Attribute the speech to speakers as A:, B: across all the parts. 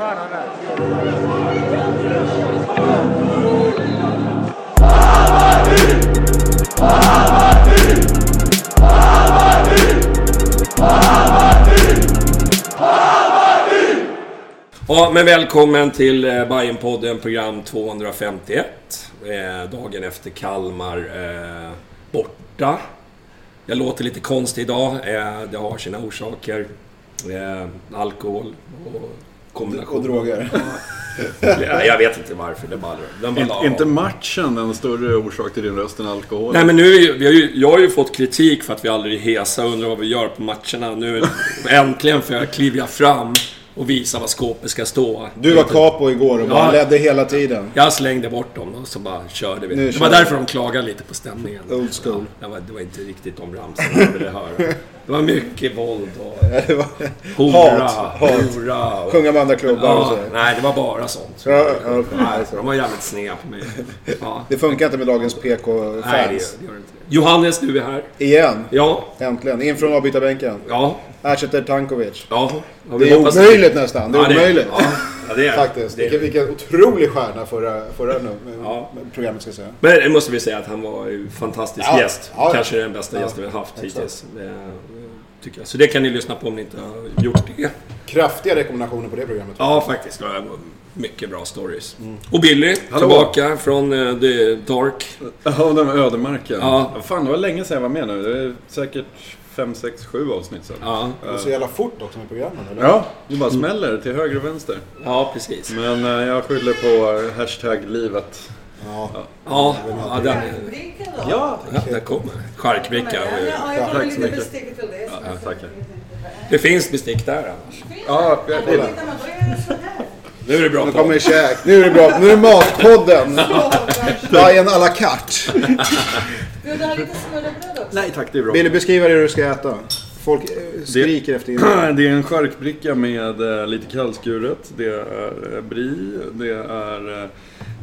A: Ja, men välkommen till eh, Bajenpodden program 251. Eh, dagen efter Kalmar eh, borta. Jag låter lite konstig idag. Eh, det har sina orsaker. Eh, alkohol och kombination.
B: Och droger.
A: Ja, jag vet inte varför. Det bara, den bara la
B: Inte,
A: av.
B: matchen en större orsak till din röst än alkohol?
A: Nej men nu är vi har ju, jag har ju fått kritik för att vi aldrig är hesa och undrar vad vi gör på matcherna. Nu äntligen får jag kliva fram och visa var skåpet ska stå.
C: Du var capo igår och bara
A: Ja.
C: ledde hela tiden.
A: Jag slängde bort dem och så bara körde vi.
C: Nu
A: det var därför de klagade lite på stämningen.
C: Old school.
A: Ja, det, var, det var inte riktigt de ramsorna jag ville höra. Det var mycket våld och hora,
C: hat,
A: hora och...
C: Sjunga med andra klubbar och
A: Ja,
C: så.
A: nej, det var bara sånt.
C: Ja, okej.
A: Nej, de var jävligt sneda på mig. Ja.
C: Det funkar inte med dagens
A: Nej, det gör,
C: PK-fans.
A: det gör det inte. Johannes, du är här.
C: Igen.
A: Ja,
C: Äntligen. In från avbytarbänken.
A: ja,
C: Ersätter Tankovic.
A: ja.
C: Det är omöjligt nästan. Det är
A: Ja,
C: omöjligt.
A: Ja, ja, det är
C: Faktiskt.
A: det.
C: Vilken, vilken otrolig stjärna förra, förra nu,
A: Ja.
C: programmet ska jag säga.
A: Men det måste vi säga att han var en fantastisk
C: Ja,
A: gäst.
C: ja, ja.
A: Kanske den bästa
C: Ja,
A: gästen vi har haft
C: exakt.
A: hittills. Det, tycker jag. Så det kan ni lyssna på om ni inte har gjort det.
C: Kraftiga rekommendationer på det programmet.
A: Ja, faktiskt. Det mycket bra stories. Och Billy,
B: Hallå.
A: tillbaka från uh, The Dark.
B: Ja, den ödemarken.
A: Ja.
B: Fan, det var länge sedan jag var med nu. Det är säkert 5, 6, 7 avsnitt sedan.
A: Ja,
C: Det går så jävla fort också med programmen. Eller?
B: Ja, det bara smäller till höger och vänster.
A: ja precis.
B: Men eh, jag skyller på eh, hashtag livet.
C: Ja.
A: Ja, ja den,
B: Ja,
A: ja, den kommer. Charkbricka.
D: Ja, jag
B: Tack så mycket. ja tackar.
A: Det finns bestick där annars.
B: Ja, det, det.
A: Nu är det bra
C: Nu kommer det käk. Nu är det bra. Nu är det Matpodden. Bajen à la carte.
D: Vill du ha lite smörrebröd?
B: Nej tack, det är bra.
C: Vill du beskriva det du ska äta? Folk eh, skriker efter innehåll.
B: Det är en charkbricka med eh, lite kallskuret. Det är eh, brie. Det är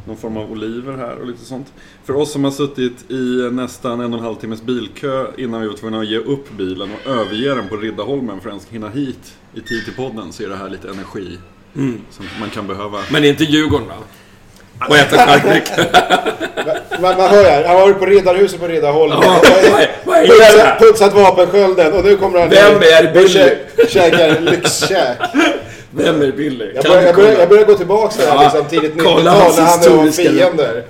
B: någon form av oliver här och lite sånt. För oss som har suttit i nästan en och en halv timmes bilkö innan vi var tvungna att ge upp bilen och överge den på Riddarholmen för att ens hinna hit i tid till podden så är det här lite energi som man kan behöva.
A: Men det är inte Djurgården va? Och äta charkbricka.
C: Man, man hör här, han har varit på Riddarhuset på Riddarholmen.
A: Ja, vad är- är det?
C: Putsat vapenskölden och nu kommer han
A: Vem är
C: och
A: Billy?
C: kä- käkar lyxkäk.
A: Vem är Billy?
C: Jag börjar, jag, börjar, jag börjar gå tillbaks till
A: Ja,
C: liksom, tidigt
A: kolla
C: 90-tal
A: hans
C: när han var
A: historiska-
C: fiender.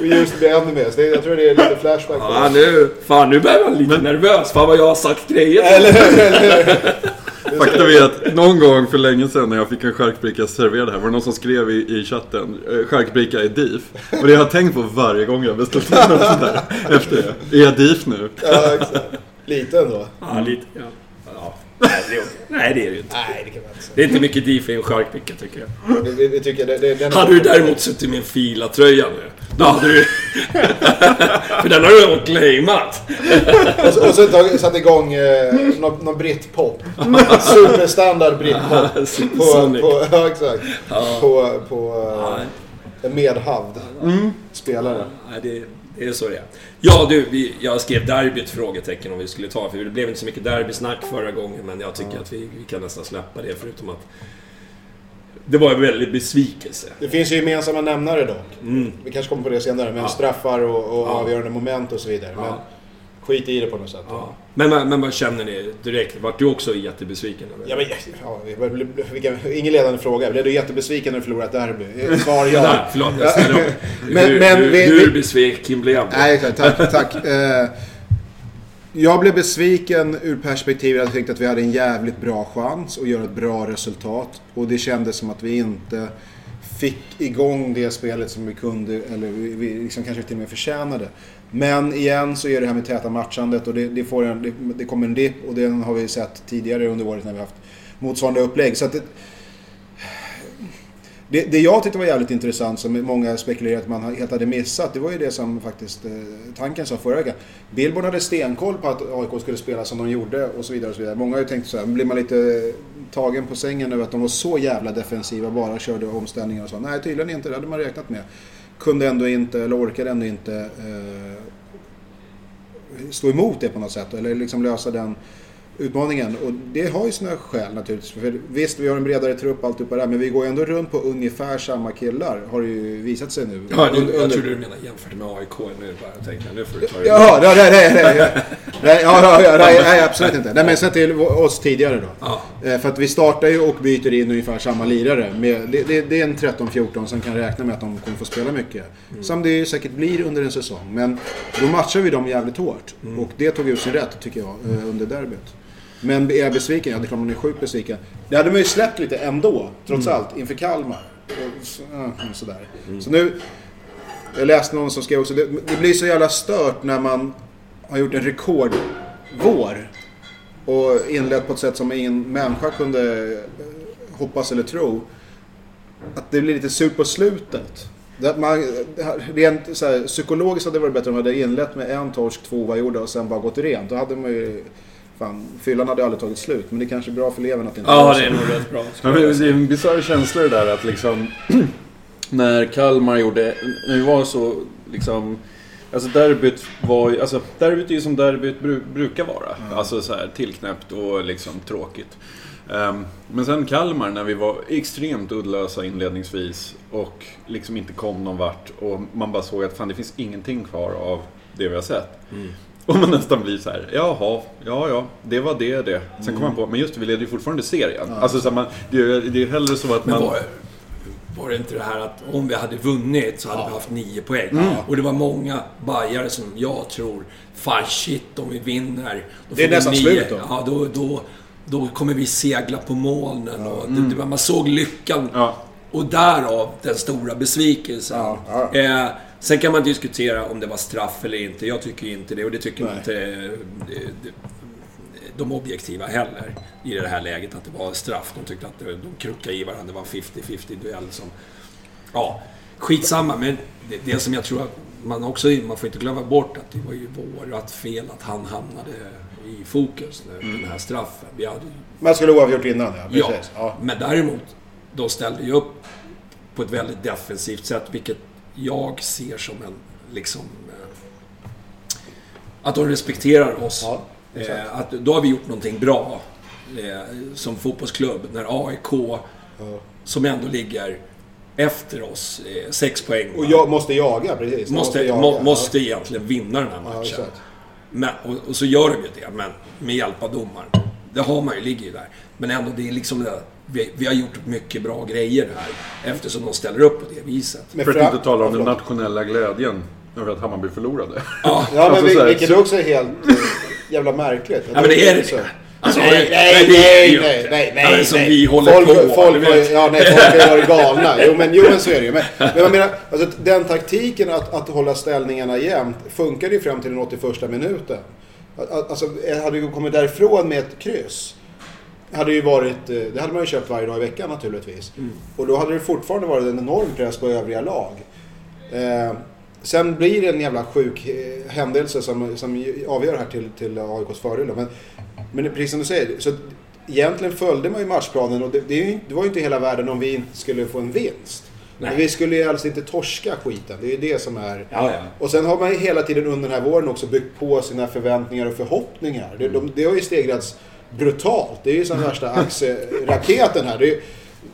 C: Och just blir ännu mer. Så det, jag tror det är lite flashback
A: Ja, nu, fan nu börjar man lite nervös. Fan vad jag har sagt grejer.
C: Eller hur?
B: Faktum är att någon gång för länge sedan när jag fick en charkbricka serverad här var det någon som skrev i, i chatten eh, charkbricka är DIF. Och det har jag tänkt på varje gång jag beställt in något sånt där efter det. Är jag DIF nu?
C: Ja, exakt. Lite ändå.
A: Ja, lite. Ja. Ja. Nej, det är, nej, det är det ju inte.
C: Nej, det kan man inte säga.
A: Det är inte mycket diff i en charkbricka tycker jag.
C: Det, det, tycker jag. Det, det,
A: Hade du däremot suttit med en Fila-tröja nu, då hade du... För den har du redan claimat.
C: Och så, och så tag, satt igång eh, någon, någon brittpop. Superstandard brittpop. På, på, ja, exakt. På, på eh, en medhavd spelare.
A: Nej, det, är så det är. Ja du, vi, jag skrev derbyt frågetecken om vi skulle ta, för det blev inte så mycket derbysnack förra gången, men jag tycker att vi, vi kan nästan släppa det, förutom att det var en väldig besvikelse.
C: Det finns ju gemensamma nämnare dock.
A: Mm.
C: Vi kanske kommer på det senare. Men
A: Ja.
C: straffar och, och
A: Ja.
C: avgörande moment och så vidare. Men
A: Ja.
C: Skit i det på något sätt.
A: Ja. Men, men, vad känner ni direkt? Vart du också jättebesviken? Eller?
C: Ja, men, ja, vi- vilken, ingen ledande fråga. Blev du jättebesviken när du förlorat derby? Eh, Svar ja.
A: Nej, förlåt, jag ställer upp.
C: Men-
A: hur,
C: men
A: hur,
C: vi-
A: hur
C: vi-
A: besviken blev du?
C: Nej. Tack. tack. Eh, jag blev besviken ur perspektivet att jag tänkte att vi hade en jävligt bra chans att göra ett bra resultat. Och det kändes som att vi inte fick igång det spelet som vi kunde, eller vi, liksom kanske till och med förtjänade. Men igen så är det här med täta matchandet och det, det, får en, det, det kommer en dipp och den har vi sett tidigare under året när vi haft motsvarande upplägg. Så att det, det, det jag tyckte var jävligt intressant, som många spekulerar att man helt hade missat, det var ju det som faktiskt eh, tanken sa förra veckan. Billborn hade stenkoll på att AIK skulle spela som de gjorde och så vidare. Och så vidare. Många har ju tänkt så här, blir man lite tagen på sängen över att de var så jävla defensiva, bara körde omställningar och så. Nej, tydligen inte, det hade man räknat med. Kunde ändå inte, eller orkade ändå inte eh, stå emot det på något sätt, eller liksom lösa den utmaningen. Och det har ju sina skäl naturligtvis. För visst, vi har en bredare trupp allt det där, men vi går ju ändå runt på ungefär samma killar, har det ju visat sig nu.
A: Ja, nu,
C: Under-
A: jag trodde du menade jämfört med AIK nu bara. Jag tänkte, nu får du ta det
C: Jaha, nej, nej, nej, nej, nej, ja, nej, nej, absolut inte. Nej, men sett till oss tidigare då.
A: Ja.
C: Eh, För att vi startar ju och byter in ungefär samma lirare. Med, det, det, det är en 13-14 som kan räkna med att de kommer få spela mycket. Som det ju säkert blir under en säsong. Men då matchar vi dem jävligt hårt. Och det tog ut sin rätt, tycker jag, eh, under derbyt. Men är jag besviken? Ja, det är klart man är sjukt besviken. Det hade man ju släppt lite ändå, trots allt, inför Kalmar. Och så, ja, sådär. Så nu... Jag läste någon som skrev också, det, det blir så jävla stört när man har gjort en rekordvår. Och inlett på ett sätt som ingen människa kunde eh, hoppas eller tro. Att det blir lite surt på slutet. Det man, rent så här, psykologiskt hade det varit bättre om man hade inlett med en torsk, två oavgjorda och sen bara gått rent. Då hade man ju... Fan, fyllan hade aldrig tagit slut. Men det är kanske är bra för eleven att det inte
A: Ja, det är nog rätt bra.
B: Ja, men det är en bisarr känsla det där att liksom... när Kalmar gjorde... När vi var så liksom... Alltså derbyt var ju... Alltså derbyt är ju som derbyt bru, brukar vara. Alltså så här tillknäppt och liksom tråkigt. Ehm, men sen Kalmar när vi var extremt uddlösa inledningsvis och liksom inte kom någon vart och man bara såg att fan det finns ingenting kvar av det vi har sett. Och man nästan blir så här, jaha, ja ja, det var det det. Sen kommer man på, men just det, vi leder ju fortfarande serien. Alltså så man, det, är- det är hellre så att
A: Men
B: man...
A: var, var det inte det här att om vi hade vunnit så hade vi haft nio poäng? Och det var många bajare som jag tror, fan shit om vi vinner. Då
C: Det är nästan
A: nio.
C: slut då.
A: Ja, då, då, då kommer vi segla på molnen. Och det, det, man såg lyckan.
B: Ja.
A: Och därav den stora besvikelsen.
C: Ja, ja.
A: Eh, sen kan man diskutera om det var straff eller inte. Jag tycker inte det och det tycker
C: Nej.
A: inte eh, de objektiva heller i det här läget att det var straff. De tyckte att de, de kruckade i varandra. Det var en 50-50 duell som... Ja, skitsamma. Men det, det som jag tror att man också... Man får inte glömma bort att det var ju vårat fel att han hamnade i fokus, när, den här straffen. Vi hade
C: Man skulle oavgjort innan, ja.
A: Ja,
C: Precis. Ja.
A: men däremot, de ställde ju upp på ett väldigt defensivt sätt, vilket jag ser som en, liksom... Eh, att de respekterar oss.
C: Ja,
A: eh, att då har vi gjort någonting bra eh, som fotbollsklubb. När AIK, som ändå ligger efter oss, sex poäng.
C: Och jag måste jaga, precis. De
A: måste,
C: jaga,
A: må,
C: ja.
A: måste egentligen vinna den här
C: Ja,
A: matchen.
C: exakt.
A: Men, och, och så gör de ju det, men med hjälp av domaren. Det har man ju, ligger ju där. Men ändå, det är liksom det, vi, vi har gjort mycket bra grejer här. Eftersom de ställer upp på det viset.
C: Men
B: För att inte tala om den nationella glädjen över att Hammarby förlorade.
A: Ja,
C: Ja, men
B: Alltså, här,
C: vilket
B: så-
C: också är helt eh, jävla märkligt.
A: ja men det är det
C: så.
A: Alltså,
C: Nej, nej, nej, nej, nej,
A: Ja, men
C: nej.
A: Som
C: nej.
A: vi håller
C: folk,
A: på.
C: Folk,
A: du vet.
C: ja, nej, folk har varit galna. Jo men, jo, men så är det ju. Men, men jag menar, alltså, den taktiken att, att hålla ställningarna jämnt funkade ju fram till den 81 minuten. Alltså, hade vi kommit därifrån med ett kryss. Hade ju varit, eh, det hade man ju köpt varje dag i veckan naturligtvis.
A: Mm.
C: Och då hade det fortfarande varit en enorm press på övriga lag. Eh, sen blir det en jävla sjuk eh, händelse som, som avgör här till, till AIKs fördel. Men, men precis som du säger, så egentligen följde man ju matchplanen och det, det, ju, det var ju inte hela världen om vi inte skulle få en vinst. Men vi skulle ju alltså inte torska skiten. Det är ju det som är...
A: Ja, ja.
C: Och sen har man ju hela tiden under den här våren också byggt på sina förväntningar och förhoppningar. Det, de, det har ju stegrats brutalt. Det är ju som värsta axelraketen här. Det är, ju-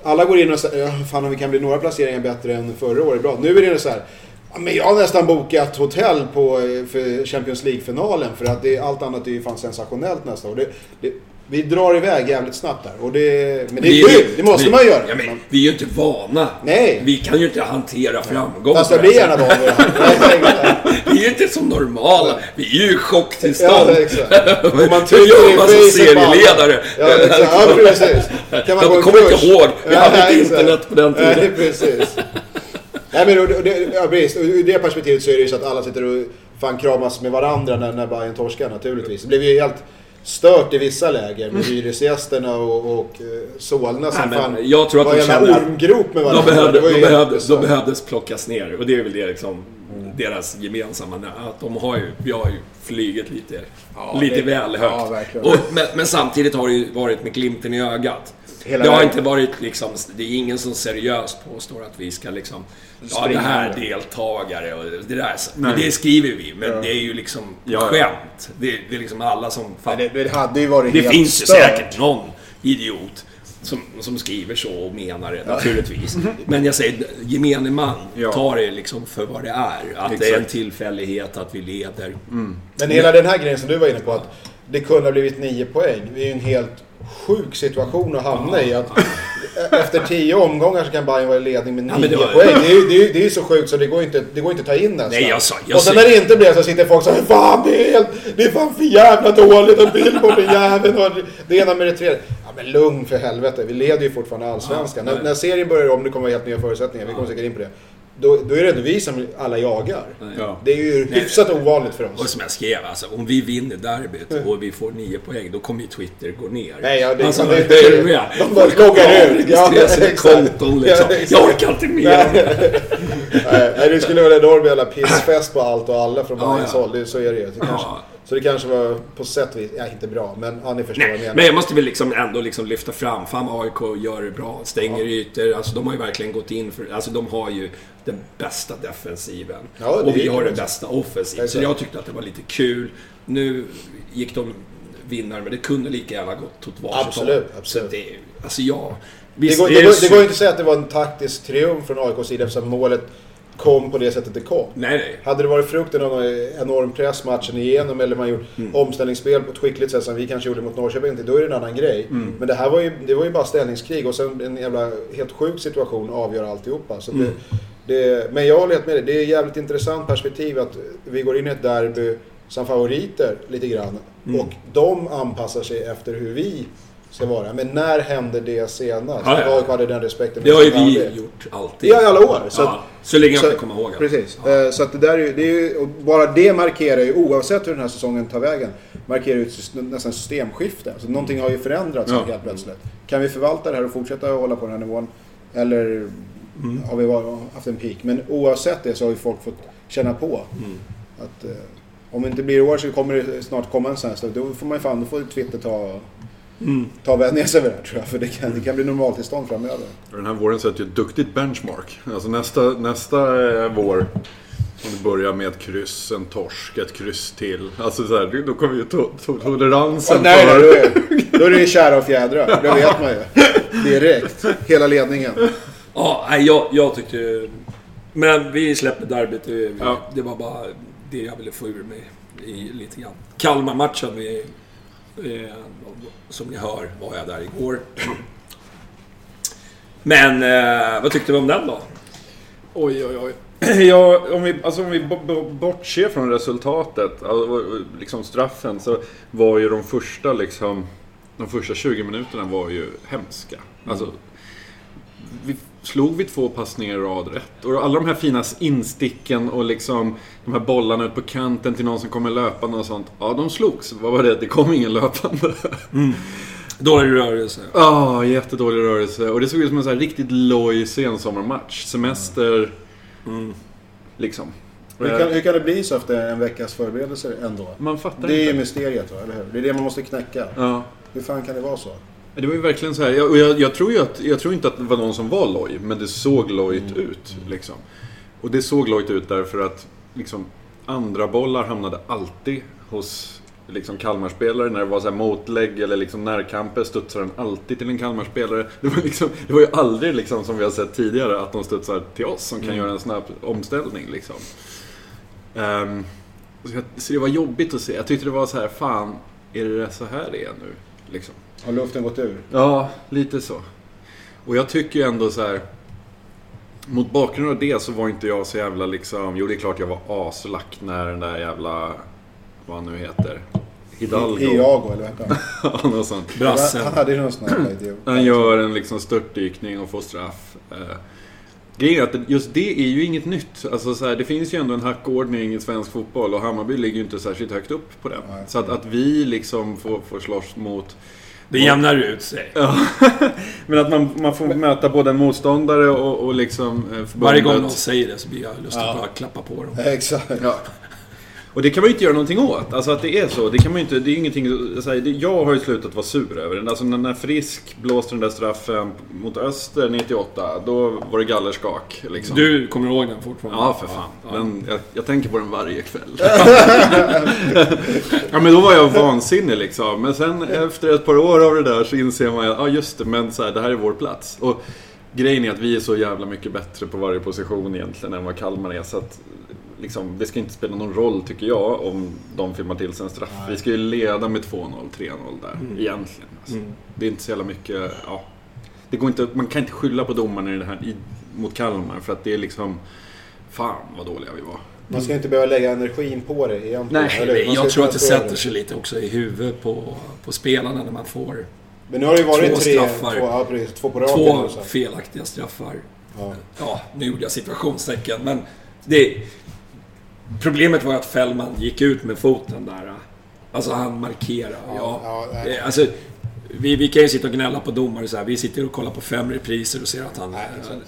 C: alla går in och säger ja, fan om vi kan bli några placeringar bättre än förra året, bra. Nu är det så här. Ja, men jag har nästan bokat hotell på, eh, för Champions League-finalen för att det, allt annat är ju fan sensationellt nästa år. Det, det, vi drar iväg jävligt snabbt där. Och det, men det är kul, det måste
A: vi,
C: man göra.
A: Ja, men, vi är ju inte vana.
C: Nej.
A: Vi kan ju inte hantera framgång.
C: Fast jag blir gärna van vid det.
A: Vi är ju inte som normala. Vi är ju i chocktillstånd.
C: Ja, exakt. Och man
A: Hur gör man som serieledare?
C: Ja, exakt. Ja, precis. Kan man
A: Jag kommer inte ihåg. Vi
C: Ja,
A: hade inte internet på den
C: Nej,
A: tiden.
C: precis. Nej, men och det, ja, precis. Och ur det perspektivet så är det ju så att alla sitter och fan kramas med varandra när, när Bayern torskar naturligtvis. Det blev ju helt stört i vissa läger med hyresgästerna och, och eh, Solna som
A: Nej,
C: fan
A: jag tror att
C: var
A: de
C: en
A: kände
C: ormgrop med
A: De,
C: varandra.
A: behövde, de, behövde, de
C: bisarrt.
A: behövdes plockas ner och det är väl det liksom deras gemensamma, att de har ju, vi har ju flugit lite,
C: Ja,
A: lite
C: det-
A: väl högt.
C: ja,
A: och, men, men samtidigt har det ju varit med glimten i ögat.
C: Hela
A: det har
C: vägen.
A: inte varit liksom, det är ingen som seriöst påstår att vi ska liksom, ja det här är deltagare och det där,
B: Nej.
A: det skriver vi, men det är ju liksom
B: Ja.
A: skämt. Det, det är liksom alla som... Fan,
C: Men det, det hade ju varit
A: det
C: helt
A: finns ju säkert någon idiot som, som skriver så och menar det, naturligtvis. Men jag säger, gemene man
B: Ja.
A: tar det liksom för vad det är. Att det är en
B: Exakt.
A: tillfällighet att vi leder.
C: Men hela den här grejen som du var inne på att det kunde ha blivit nio poäng. Det är ju en helt sjuk situation att hamna i. Att efter tio omgångar så kan Bayern vara i ledning med nio
A: Ja, det var-
C: poäng. Det är, ju- det, är, det är så sjukt så det går inte, det går inte att ta in nästan.
A: Nej, jag sa- jag
C: och sen när det inte blir så sitter folk så här, Fan det är, helt, det är fan för jävla dåligt och Billborn är jäveln och det ena med det tredje. Ja men lugn för helvete. Vi leder ju fortfarande Allsvenskan.
A: Ja,
C: när, när serien börjar om, det kommer vara helt nya förutsättningar. Vi kommer säkert in på det. Då, då är det ändå vi som alla jagar.
B: Ja.
C: Det är ju hyfsat ovanligt för
A: Och
C: oss.
A: som jag skrev, alltså, om vi vinner derbyt och vi får nio poäng, då kommer ju Twitter gå ner.
C: Nej, ja, det-
A: alltså,
C: det-
A: det är
C: det-
A: ju med.
C: de bara loggar ut. Ja,
A: konton liksom.
C: Ja,
A: jag orkar inte mer.
C: Nej, nej, det skulle vara en enorm jävla pissfest på allt och alla från
A: Ja,
C: Bayerns
A: ja.
C: håll. Det, så är det ju. Det kanske,
A: Ja.
C: Så det kanske var på sätt och vis, ja inte bra, men ja, ni förstår vad jag
A: Nej,
C: menar.
A: men jag måste väl liksom ändå liksom lyfta fram, fan AIK gör det bra, stänger ytor. Alltså de har ju verkligen gått in för, alltså de har ju den bästa defensiven.
C: Ja,
A: och vi har den
C: så.
A: bästa offensiven. Så jag tyckte att det var lite kul. Nu gick de vinnare, men det kunde lika gärna gått åt varsitt
C: Absolut,
A: håll.
C: absolut.
A: Så det, alltså ja.
C: det,
A: Visst,
C: går, det, går, det
A: synd.
C: går ju inte att säga att det var en taktisk triumf från AIKs sida eftersom målet kom på det sättet det kom.
A: Nej, nej.
C: Hade det varit frukten av en enorm press matchen igenom eller man gjort
A: Mm.
C: omställningsspel på ett skickligt sätt som vi kanske gjorde mot Norrköping, då är det en annan grej.
A: Mm.
C: Men det här var ju, det var ju bara ställningskrig och sen en jävla helt sjuk situation avgör alltihopa. Så
A: Mm.
C: det, men jag håller helt med dig, det är ett jävligt intressant perspektiv att vi går in i ett derby som favoriter lite grann.
A: Mm.
C: Och de anpassar sig efter hur vi ska vara. Men när hände det senast?
A: Ja, ja.
C: AIK hade den respekten.
A: Det har ju vi
C: det-
A: gjort alltid.
C: Ja, i alla år. Så,
A: Ja,
C: att-
A: så länge jag
C: så-
A: kan komma ihåg.
C: Precis.
A: Ja.
C: Eh, Så att det där är det är ju, bara det markerar ju, oavsett hur den här säsongen tar vägen, markerar ju ett nästan systemskifte. Alltså någonting har ju förändrats
B: Ja.
C: helt plötsligt. Kan vi förvalta det här och fortsätta hålla på den här nivån? Eller har vi varit- haft en peak? Men oavsett det så har ju folk fått känna på att eh, om det inte blir i år så kommer det snart komma en sån här. Då får man ju fan, då får Twitter ta, ta vänja sig över det här tror jag. För det kan, det kan bli normaltillstånd framöver.
B: Den här våren sätter ju ett duktigt benchmark. Alltså nästa, nästa eh, vår, om det börjar med ett kryss, en torsk, ett kryss till. Alltså så här, då kommer ju to- to- toleransen
C: Ja, nej, då är, då är det ju kära och fjädrar. Det vet man ju. Direkt. Hela ledningen.
A: Ja, nej, jag, jag tyckte... Men vi släppte derbyt. Det,
B: Ja.
A: det var bara det jag ville få ur mig i, lite grann. Kalmar-matchen, vi, eh, som ni hör, var jag där igår. Men eh, vad tyckte vi om den då?
B: Oj, oj, oj. Ja, om vi, alltså om vi bo- bo- bortser från resultatet, alltså, liksom straffen, så var ju de första liksom... De första 20 minuterna var ju hemska. Alltså, vi slog vi två passningar i rad rätt. Och alla de här fina insticken och liksom de här bollarna ut på kanten till någon som kommer löpande och sånt. Ja, de slogs. Vad var det? Det kom ingen löpande.
A: Dålig rörelse.
B: Ja, jättedålig rörelse. Och det såg ut som en här riktigt loj sensommarmatch. Semester. Liksom.
C: Hur kan, hur kan det bli så efter en veckas förberedelser ändå?
B: Man fattar
C: Det är ju mysteriet, va? eller hur? Det är det man måste knäcka.
B: Ja.
C: Hur fan kan det vara så?
B: Det var ju verkligen så här. Jag, och jag, jag, tror ju att, jag tror inte att det var någon som var loj, men det såg lojt ut. Liksom. Och det såg lojt ut därför att liksom, andra bollar hamnade alltid hos liksom, Kalmarspelare. När det var så här motlägg eller liksom, närkamper studsade den alltid till en Kalmarspelare. Det var, liksom, det var ju aldrig liksom, som vi har sett tidigare att de studsar till oss som kan göra en snabb omställning. Liksom. Ehm, så, jag, så det var jobbigt att se. Jag tyckte det var så här, fan, är det så här det är nu? Liksom.
C: Har luften gått ur?
B: Ja, lite så. Och jag tycker ju ändå så här. Mot bakgrund av det så var inte jag så jävla liksom... Jo, det är klart jag var aslack när den där jävla... Vad han nu heter. Hidalgo.
C: Iago, eller vad heter han?
B: Ja, något sånt.
A: Brassen.
C: Han hade ju någon sån här idiot.
B: Han gör en liksom störtdykning och får straff. Eh, Grejen är att just det är ju inget nytt. Alltså så här, det finns ju ändå en hackordning i svensk fotboll och Hammarby ligger ju inte särskilt högt upp på den.
C: Nej.
B: Så att, att vi liksom får, får slåss mot
A: Det jämnar ut sig.
B: Ja. Men att man, man får möta både en motståndare och, och liksom eh, förbundet.
A: Varje gång någon säger det så blir jag lust att bara klappa på dem.
C: Exakt.
B: Ja. Och det kan man ju inte göra någonting åt. Alltså att det är så. Det kan man ju inte, det är ingenting, så här, det- jag har ju slutat vara sur över det. Alltså när, Frisk blåste den där straffen mot Öster 98, då var det gallerskak. Liksom.
A: Du kommer ihåg den fortfarande?
B: Ja, för fan.
A: Ja.
B: Men jag, jag tänker på den varje kväll. ja, men då var jag vansinnig liksom. Men sen efter ett par år av det där så inser man att, ja just det, men så här, det här är vår plats. Och grejen är att vi är så jävla mycket bättre på varje position egentligen än vad Kalmar är. Så att liksom, det ska inte spela någon roll tycker jag om de filmar till sig en straff. Vi ska ju leda med 2-0, 3-0 där, egentligen. Alltså. Det är inte så jävla mycket, ja. Det går inte, man kan inte skylla på domarna i det här, i, mot Kalmar för att det är liksom Fan vad dåliga vi var.
C: Man ska inte behöva lägga energin på det egentligen.
B: Nej,
C: eller hur? Man ska
A: Jag tror att det sätter sig lite också i huvudet på, på spelarna när man får
C: Men nu har det ju varit
A: Två
C: tre,
A: straffar.
C: två, ja, precis, två på raken.
A: två felaktiga straffar.
C: Ja.
A: Ja, nu gjorde jag situationstecken, men det... Problemet var att Fällman gick ut med foten där. Alltså han markerar. Ja,
C: ja, nej.
A: Eh, alltså, vi, vi kan ju sitta och gnälla på domare så här. Vi sitter och kollar på fem repriser och ser att han...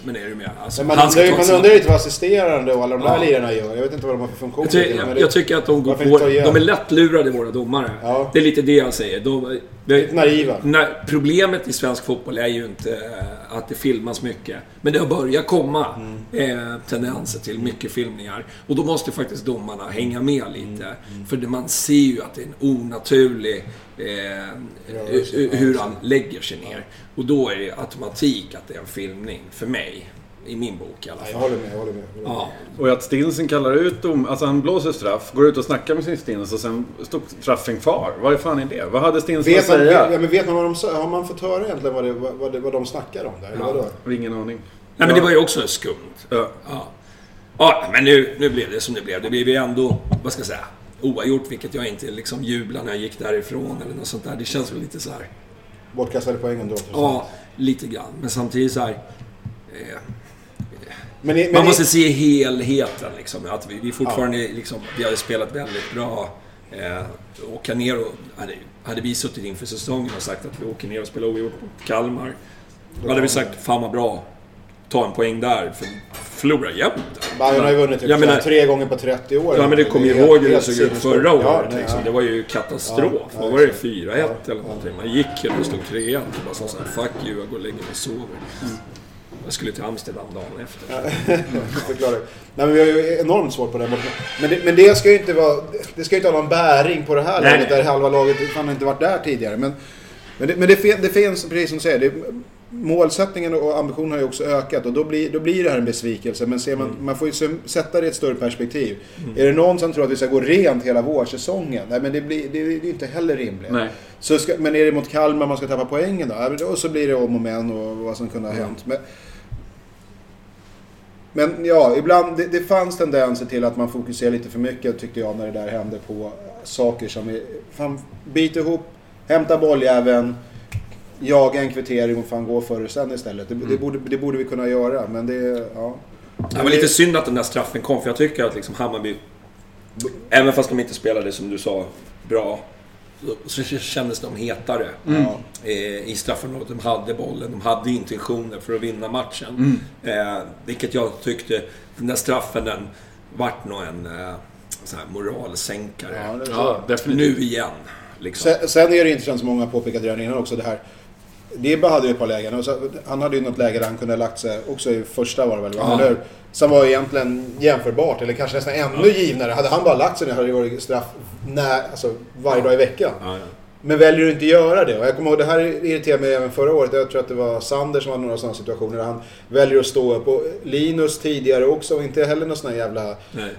A: men är du med? Alltså,
C: man,
A: han ska
C: undrar, man
A: sina-
C: undrar vad assisterande och alla de där
A: Ja.
C: lirarna gör. Jag vet inte vad de har för funktion.
A: Jag, jag, jag tycker att de går på... De är lättlurade, våra domare.
C: Ja.
A: Det är lite det jag säger. De, det,
C: Naiva.
A: när, problemet i svensk fotboll är ju inte eh, att det filmas mycket. Men det har börjat komma
C: Mm.
A: eh, tendenser till mycket filmningar. Och då måste faktiskt domarna hänga med
C: Mm.
A: lite. För man ser ju att det är en onaturlig... Eh, hu- hur han lägger sig ner. Och då är det automatik att det är en filmning. För mig. I min bok i alla
C: Ja, jag
A: fall.
C: håller med. Jag håller med. Jag håller med.
A: Ja.
B: Och att Stinsen kallar ut dom, alltså han blåser straff, går ut och snackar med sin Stins och sen stod straffen kvar. Vad fan är det? Vad hade Stinsen
C: Vet
B: att
C: man,
B: säga?
C: vet, ja, men vet man vad de sa? Har man fått höra egentligen vad, det, vad, vad, det, vad de snackar om där? Eller vadå?
B: Ingen aning.
A: Nej men det var ju också skumt.
B: Ja.
A: Ja. ja, men nu, nu blev det som det blev. Det blev ju ändå, vad ska jag säga, oavgjort, vilket jag inte liksom jublade när jag gick därifrån eller något sånt där. Det känns väl lite så här.
C: Bortkastade poäng ändå.
A: Ja, lite grann. Men samtidigt så här. Eh,
C: Men, men
A: man måste se helheten liksom. Att vi, vi fortfarande liksom, vi har spelat väldigt bra. Eh, åka ner och, hade, hade vi suttit inför säsongen och sagt att vi åker ner och spelar oavgjort mot Kalmar. Då hade vi sagt, fan vad bra. Ta en poäng där, för förlora jämt.
C: Bayern har ju vunnit typ
A: menar-
C: tre gånger på 30 år.
A: Ja men det kommer ju ihåg hur det såg ut förra året.
C: Ja,
A: liksom.
C: ja.
A: Det var ju katastrof.
C: Ja, ja,
A: Vad var det?
C: exakt.
A: 4-1 eller någonting. Man gick ju och det stod 3-1 och bara sa såhär Fuck you, jag går och lägger mig och sover. Jag skulle till Amsterdam dagen efter.
C: Förklara. Nej men vi har ju enormt svårt på den borta. Men det, men det ska ju inte vara... Det ska ju inte ha någon bäring på det här
A: Nej.
C: laget där halva laget fan inte varit där tidigare. Men, men, det, men det, det finns, precis som du säger, det, målsättningen och ambitionen har ju också ökat och då blir, då blir det här en besvikelse. Men ser man,
A: Mm.
C: man får ju sätta det i ett större perspektiv. Är det någon som tror att vi ska gå rent hela vårsäsongen? Nej men det, blir, det, det är ju inte heller rimligt.
B: Nej.
C: Så ska, men är det mot Kalmar man ska tappa poängen då? Då så blir det om och men och vad som kunde ha hänt. Men, men ja, ibland, det, det fanns tendenser till att man fokuserar lite för mycket tyckte jag när det där hände på saker som är, fan, bit ihop, hämta bolljäveln, jaga en kvittering och fan gå före sen istället. Det, det, borde, det borde vi kunna göra, men det, ja.
A: Det var lite synd att den där straffen kom, för jag tycker att liksom Hammarby, även fast de inte spelade som du sa, bra, så så kändes de hetare
C: Ja.
A: eh, i straffområdet. De hade bollen, de hade intentioner för att vinna matchen. Eh, vilket jag tyckte, den där straffen, den vart nog en eh, sån här moralsänkare.
C: Ja, det är så.
B: Ja, definitivt.
A: Nu igen, liksom.
C: Sen, sen är det intressant som många har påpekat redan innan också det här Dibba hade ju ett par lägen. Och så, han hade ju något läge där han kunde ha lagt sig, också i första var det väl?
A: Ja.
C: eller hur? Som var egentligen jämförbart, eller kanske nästan ännu givnare. Hade han bara lagt sig ner hade det varit straff när, alltså, varje dag i veckan.
A: Ja, ja.
C: Men väljer du inte göra det? Och jag kommer ihåg, det här irriterade mig även förra året. Jag tror att det var Sander som hade några sådana situationer där han väljer att stå upp. Och Linus tidigare också, och inte heller någon sån här jävla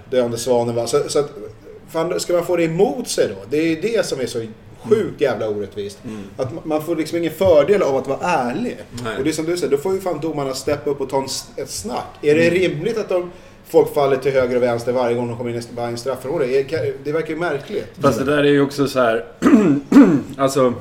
C: döende svanen va. Så, så att, fan, ska man få det emot sig då? Det är ju det som är så sjukt jävla orättvist. Att ma- man får liksom ingen fördel av att vara ärlig.
A: Nej.
C: Och det är som du säger, då får ju fan domarna steppa upp och ta en, ett snack. Är det rimligt att de, folk faller till höger och vänster varje gång de kommer in i varje straffområde? Det, det verkar ju märkligt.
B: Fast det där är ju också så här. alltså,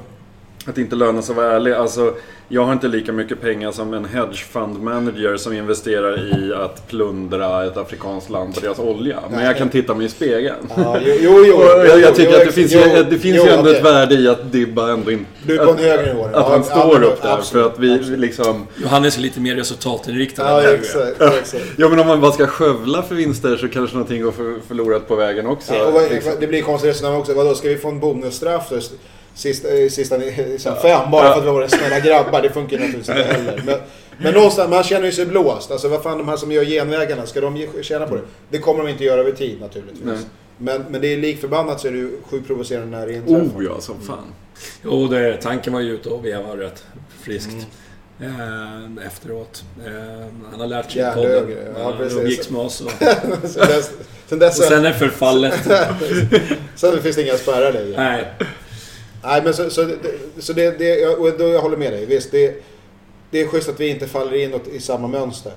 B: att inte löna sig att vara ärlig. Alltså, jag har inte lika mycket pengar som en hedge fund manager som investerar i att plundra ett afrikanskt land på deras olja. Men jag kan titta mig i spegeln.
C: Ja, jo, jo, jo,
B: jag, jag tycker
C: jo,
B: att det finns,
C: jo,
B: ju, det finns
C: jo,
B: ju ändå
C: okej.
B: ett värde i att Dibba ändå inte...
C: Du är på en
B: att,
C: högre nivå.
B: att
C: Ja,
B: han
C: ja,
B: står
C: men
B: upp där
C: absolut,
B: för att vi
C: absolut.
B: liksom...
A: Johannes är lite mer resultatinriktad
C: Ja, exakt. exakt.
B: Ja men om man bara ska skövla för vinster så kanske någonting går för, förlorat på vägen också.
C: Och vad,
B: liksom.
C: Det blir konstigt resonemang också. Vadå, ska vi få en bonusstraff då? Sista, eh, sista liksom fem bara för att vi var snälla grabbar. Det funkar ju naturligtvis inte heller. Men, men någonstans, man känner ju sig blåst. Alltså vad fan, de här som gör genvägarna, ska de tjäna på det? Det kommer de inte göra över tid naturligtvis.
B: Nej.
C: Men, men det är likförbannat så är det ju sjukt provocerande när det inträffar.
B: Oh ja, som fan.
A: Jo, det, tanken var ju ute och veva rätt friskt. Eh, efteråt. Eh, han har lärt sig podden.
C: Ja,
A: Ja, umgicks med oss. Och,
C: sen dess, sen dess
A: och sen är förfallet.
C: sen finns det inga spärrar längre.
A: Nej.
C: Nej, men så, så, det- så det, det, jag- då jag håller med dig. Visst, det, det är schysst att vi inte faller in i samma mönster.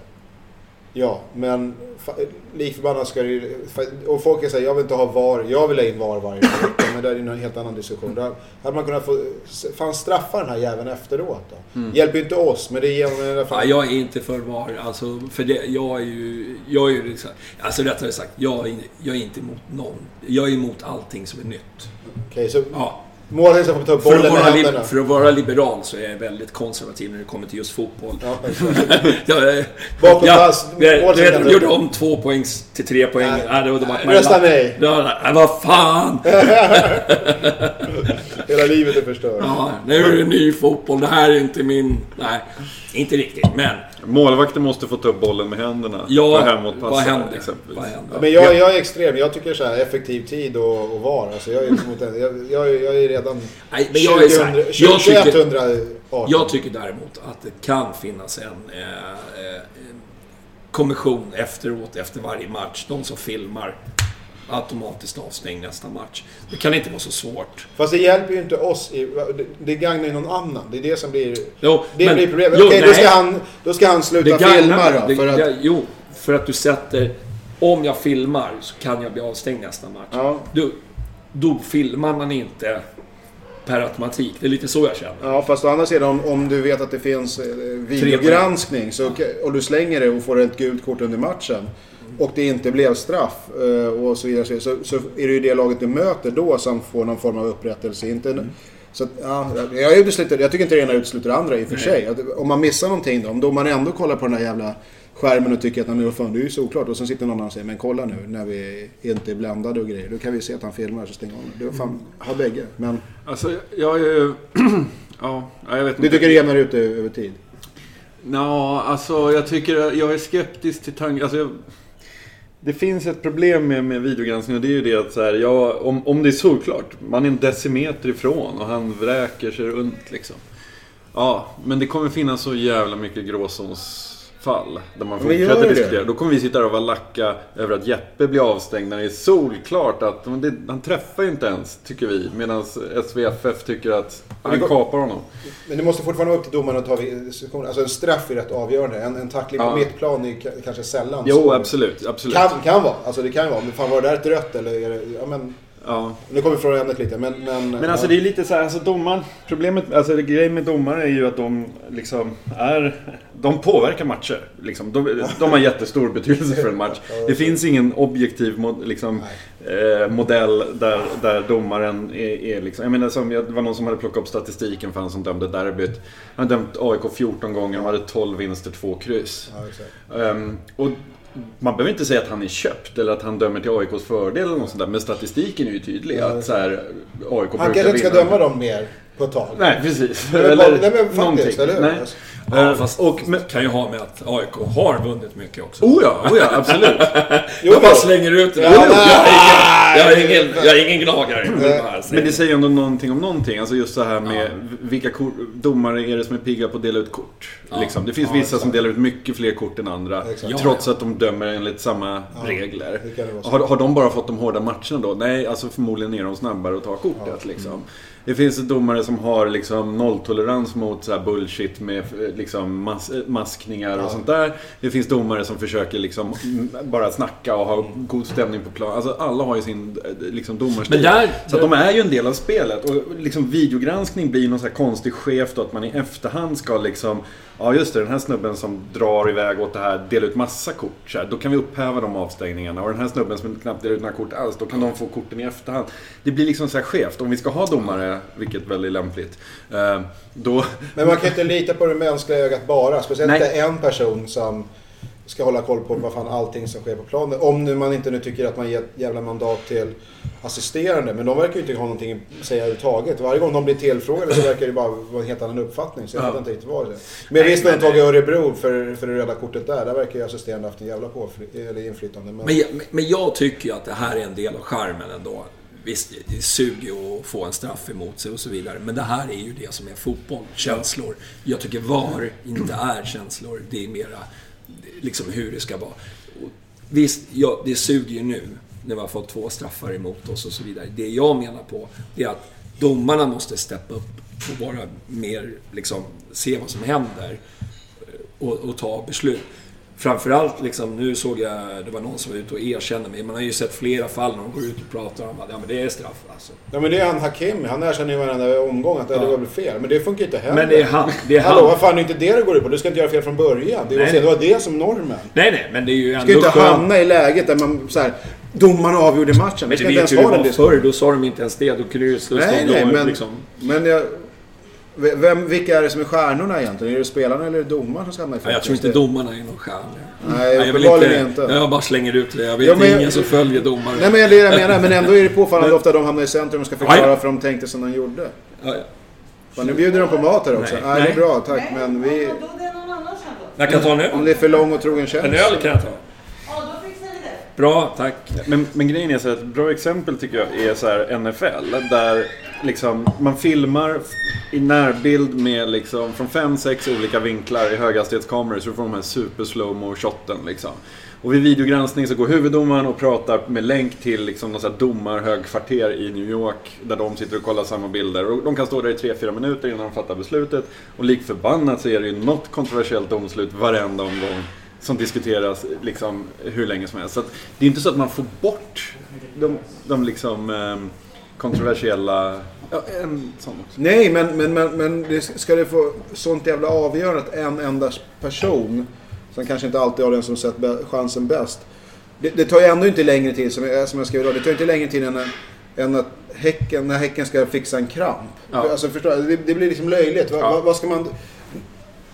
C: Ja, men fa- lik förbannat ska det ju... Och folk kan säga, jag vill inte ha VAR. Jag vill ha in VAR varje vecka. Men det är ju en helt annan diskussion. Där hade man kunnat få... Fan straffa den här jäveln efteråt då. Hjälper ju inte oss, men det ger dem i alla
A: Ja,
C: fall...
A: jag är inte för VAR. Alltså, för det, jag är ju... Jag är ju liksom, alltså rättare sagt, jag är, jag är inte emot någon. Jag är emot allting som är nytt.
C: Okej, så
A: Ja.
C: Målet är att få ta upp
A: För att,
C: bollen med
A: li- för att vara liberal så är jag väldigt konservativ när det kommer till just fotboll.
C: Ja,
A: jag, eh,
C: Bakom
A: ja,
C: pass,
A: jag, de gjorde om två poäng till tre poäng.
C: Nej.
A: Nej, det var,
C: Nej, rösta nej.
A: Ja, vad fan!
C: Hela livet är förstört.
A: Ja, nu är det ny fotboll. Det här är inte min... Nej, inte riktigt. Men,
B: Målvakten måste få ta upp bollen med händerna.
A: ja,
B: hemåtpassar,
A: vad händer?
B: exempelvis.
A: Vad händer?
C: Men jag, jag är extrem. Jag tycker så här effektiv tid och, och VAR. Alltså jag, är emot det. jag, jag, jag är redan
A: Nej, men jag är så här,
C: 2000
A: jag tycker-
C: 2118.
A: Jag tycker däremot att det kan finnas en eh, eh, kommission efteråt, efter varje match. De som filmar automatiskt avstängd nästa match. Det kan inte vara så svårt.
C: Fast det hjälper ju inte oss. I, det, det gagnar ju någon annan. Det är det som blir...
A: Jo,
C: Det
A: men-
C: blir problemet.
A: jo,
C: Okej, då, ska han, då ska han sluta
A: gagnar-
C: filma då.
A: det-
C: För att,
A: det- jo, för att du sätter... Om jag filmar så kan jag bli avstängd nästa match.
C: Ja.
A: Då, då filmar man inte per automatik. Det är lite så jag känner.
C: ja, fast å andra sidan om, om du vet att det finns eh, videogranskning så, och du slänger det och får ett gult kort under matchen och det inte blev straff eh, och så vidare så, så, så är det ju det laget du möter då som får någon form av upprättelse. Inte, Så att, ja, jag, utesluter, jag tycker inte det ena utesluter det andra i och för sig. Att, om man missar någonting då, om domaren ändå kollar på den där jävla skärmen och tycker att är fan, det är ju såklart. Och sen sitter någon annan och säger, men kolla nu när vi inte är blandade och grejer. Då kan vi se att han filmar så stänger av. Det var fan, ha bägge. Men
B: Alltså, jag är ju... ja, jag vet
C: du
B: inte.
C: tycker det jämnar ut det över tid?
B: Ja, alltså jag tycker... Jag är skeptisk till tanken... Alltså, jag... Det finns ett problem med, med videogranskning och det är ju det att så här, ja, om, om det är solklart, man är en decimeter ifrån och han vräker sig runt liksom. Ja, men det kommer finnas så jävla mycket gråzons gråzonsfall där man fortsätter diskutera. Då kommer vi sitta där och vara lacka över att Jeppe blir avstängd när det är solklart att det, han träffar ju inte ens, tycker vi. Medan SVFF tycker att han
C: går-
B: kapar honom.
C: Men det måste fortfarande vara upp till domaren att ta diskussionen. Alltså en straff är rätt avgörande. En, en tackling på
B: Ja.
C: mittplan är ka- kanske sällan
B: Jo, absolut. absolut.
C: Kan, kan vara. Alltså det kan vara. Men fan var det där ett rött eller? Är det, ja men.
B: Ja.
C: Nu kommer vi från ämnet lite men... Men,
B: Men alltså
C: ja.
B: det är lite så här, alltså domaren, problemet, alltså grejen med domare är ju att de liksom är, de påverkar matcher. Liksom. De, de har jättestor betydelse för en match. Det finns ingen objektiv mod, liksom, eh, modell där, där domaren är, är liksom, jag menar som, det var någon som hade plockat upp statistiken för han som dömde derbyt. Han hade dömt AIK 14 gånger, de hade 12 vinster, 2 kryss.
C: Ja.
B: Ehm, och man behöver inte säga att han är köpt eller att han dömer till AIKs fördel eller något sånt där. Men statistiken är ju tydlig. att så här, AIK
C: Han kanske inte ska döma dem mer. på ett tag.
B: Nej, precis.
C: Men,
B: eller
C: nej, men faktiskt,
B: någonting.
C: eller hur?
B: Nej.
A: Ja,
B: Eh,
A: fast
B: och,
A: det
B: men,
A: kan ju ha med att AIK har vunnit mycket också.
B: oh ja, oh ja, absolut.
A: jag bara slänger ut det.
C: Ja,
A: jag,
C: nej.
A: jag, är ingen, jag är ingen, jag är ingen gnagare. Säga
B: Men det säger ändå någonting om någonting. Alltså just det här med vilka kort, domare är det som är pigga på att dela ut kort. Liksom. Det finns
C: Ja,
B: vissa
C: exakt.
B: som delar ut mycket fler kort än andra. Trots att de dömer enligt samma regler.
C: så.
B: Har, har de bara fått de hårda matcherna då? Nej, alltså förmodligen är de snabbare att ta kortet. Liksom. Det finns domare som har liksom nolltolerans mot så här bullshit med eh, liksom mas maskningar och sånt där. Det finns domare som försöker liksom mm, bara snacka och ha god stämning på plan. Alltså alla har ju sin eh, liksom domarstil.
A: Där-
B: så att de är ju en del av spelet. Och liksom videogranskning blir någon så här konstig chef då att man i efterhand ska liksom Ja just det, den här snubben som drar iväg åt det här delar ut massa kort. Så här, då kan vi upphäva de avstängningarna. Och den här snubben som knappt delar ut några kort alls, då kan de få korten i efterhand. Det blir liksom så här skevt. Om vi ska ha domare, vilket väl är lämpligt, eh, då...
C: Men man kan inte lita på det mänskliga ögat bara. Speciellt
B: Nej.
C: inte en person som ska hålla koll på vad fan allting som sker på planen. Om nu man inte nu tycker att man ger ett jävla mandat till assisterande. Men de verkar ju inte ha någonting att säga överhuvudtaget. Varje gång de blir tillfrågade så verkar det bara vara en helt annan uppfattning. Så jag vet inte riktigt vad det är. Men visst, undantag i Örebro för, för det röda kortet där. Där verkar ju assisterande haft en jävla påfly- eller inflytande. Men,
A: Men jag, men jag tycker ju att det här är en del av charmen ändå. Visst, det suger ju att få en straff emot sig och så vidare. Men det här är ju det som är fotboll. Känslor. Jag tycker VAR inte är känslor. Det är mera liksom hur det ska vara. Och visst, ja, det suger ju nu när vi har fått två straffar emot oss och så vidare. Det jag menar på är att domarna måste steppa upp och vara mer, liksom, se vad som händer och, och ta beslut. Framförallt, liksom, nu såg jag, det var någon som var ute och erkände mig. Man har ju sett flera fall när de går ut och pratar om att ja, men det är straff alltså.
C: ja, men det är han Hakimi. Han erkänner ju varenda omgång att det
A: Ja.
C: var väl fel. Men det funkar inte heller.
A: Men det är han. Det är
C: Hallå,
A: han.
C: vad fan, det är inte det det går ut på. Du ska inte göra fel från början. Det,
A: Nej.
C: var, det var det som normen.
A: Nej, nej, men det är ju
C: Du
A: ändå
C: ska ju inte hamna i läget där man så här, domaren avgjorde matchen.
A: Men du
C: inte
A: vet ju hur det var förr. Då sa de inte ens det. Då kunde ju stå
C: Nej, nej, men,
A: liksom.
C: men jag, vem, vilka är det som är stjärnorna egentligen? Är det spelarna eller är det domaren som ska hamna i
A: Ja, jag tror inte
C: fokus?
A: domarna är någon stjärna.
C: Nej,
A: jag vill
C: uppenbarligen inte.
A: Jag bara slänger ut det. Jag vet
C: Ja, men
A: ingen som följer domare.
C: Nej men det är det jag menar, men ändå är det påfallande ofta de hamnar i centrum och ska förklara
A: Ja,
C: varför de tänkte som de gjorde.
A: Ja, ja.
C: Fan, nu bjuder de på mat här också.
A: Nej.
C: Nej, det är
A: Nej.
C: bra, tack. Men vi.
A: Jag kan ta en
C: om
A: öl.
C: det är för lång och trogen tjänst.
A: En öl kan jag ta.
D: Ja, då fixar vi det.
A: Bra, tack.
B: Men, men grejen är så här, ett bra exempel tycker jag är så här NFL. Där liksom man filmar i närbild med liksom från fem, sex olika vinklar i höghastighetskameror så du får de här super slow-mo shotten liksom. Och vid videogranskning så går huvuddomaren och pratar med länk till liksom någon så här domarhögkvarter i New York där de sitter och kollar samma bilder. Och de kan stå där i 3-4 minuter innan de fattar beslutet. Och lik förbannat så är det ju något kontroversiellt domslut varenda omgång som diskuteras liksom hur länge som helst. Så det är inte så att man får bort de, de liksom ehm, kontroversiella... Ja, en sån också.
C: Nej, men, men, men, men det ska det få sånt jävla avgörande att en enda person, som kanske inte alltid har den som sett chansen bäst. Det, det tar ju ändå inte längre tid, som jag, som jag skrev idag, det tar inte längre tid än, än att häcken, när Häcken ska fixa en kramp.
B: Ja.
C: Alltså, förstår, det, det blir liksom löjligt. Vad,
B: Ja.
C: vad, vad ska man...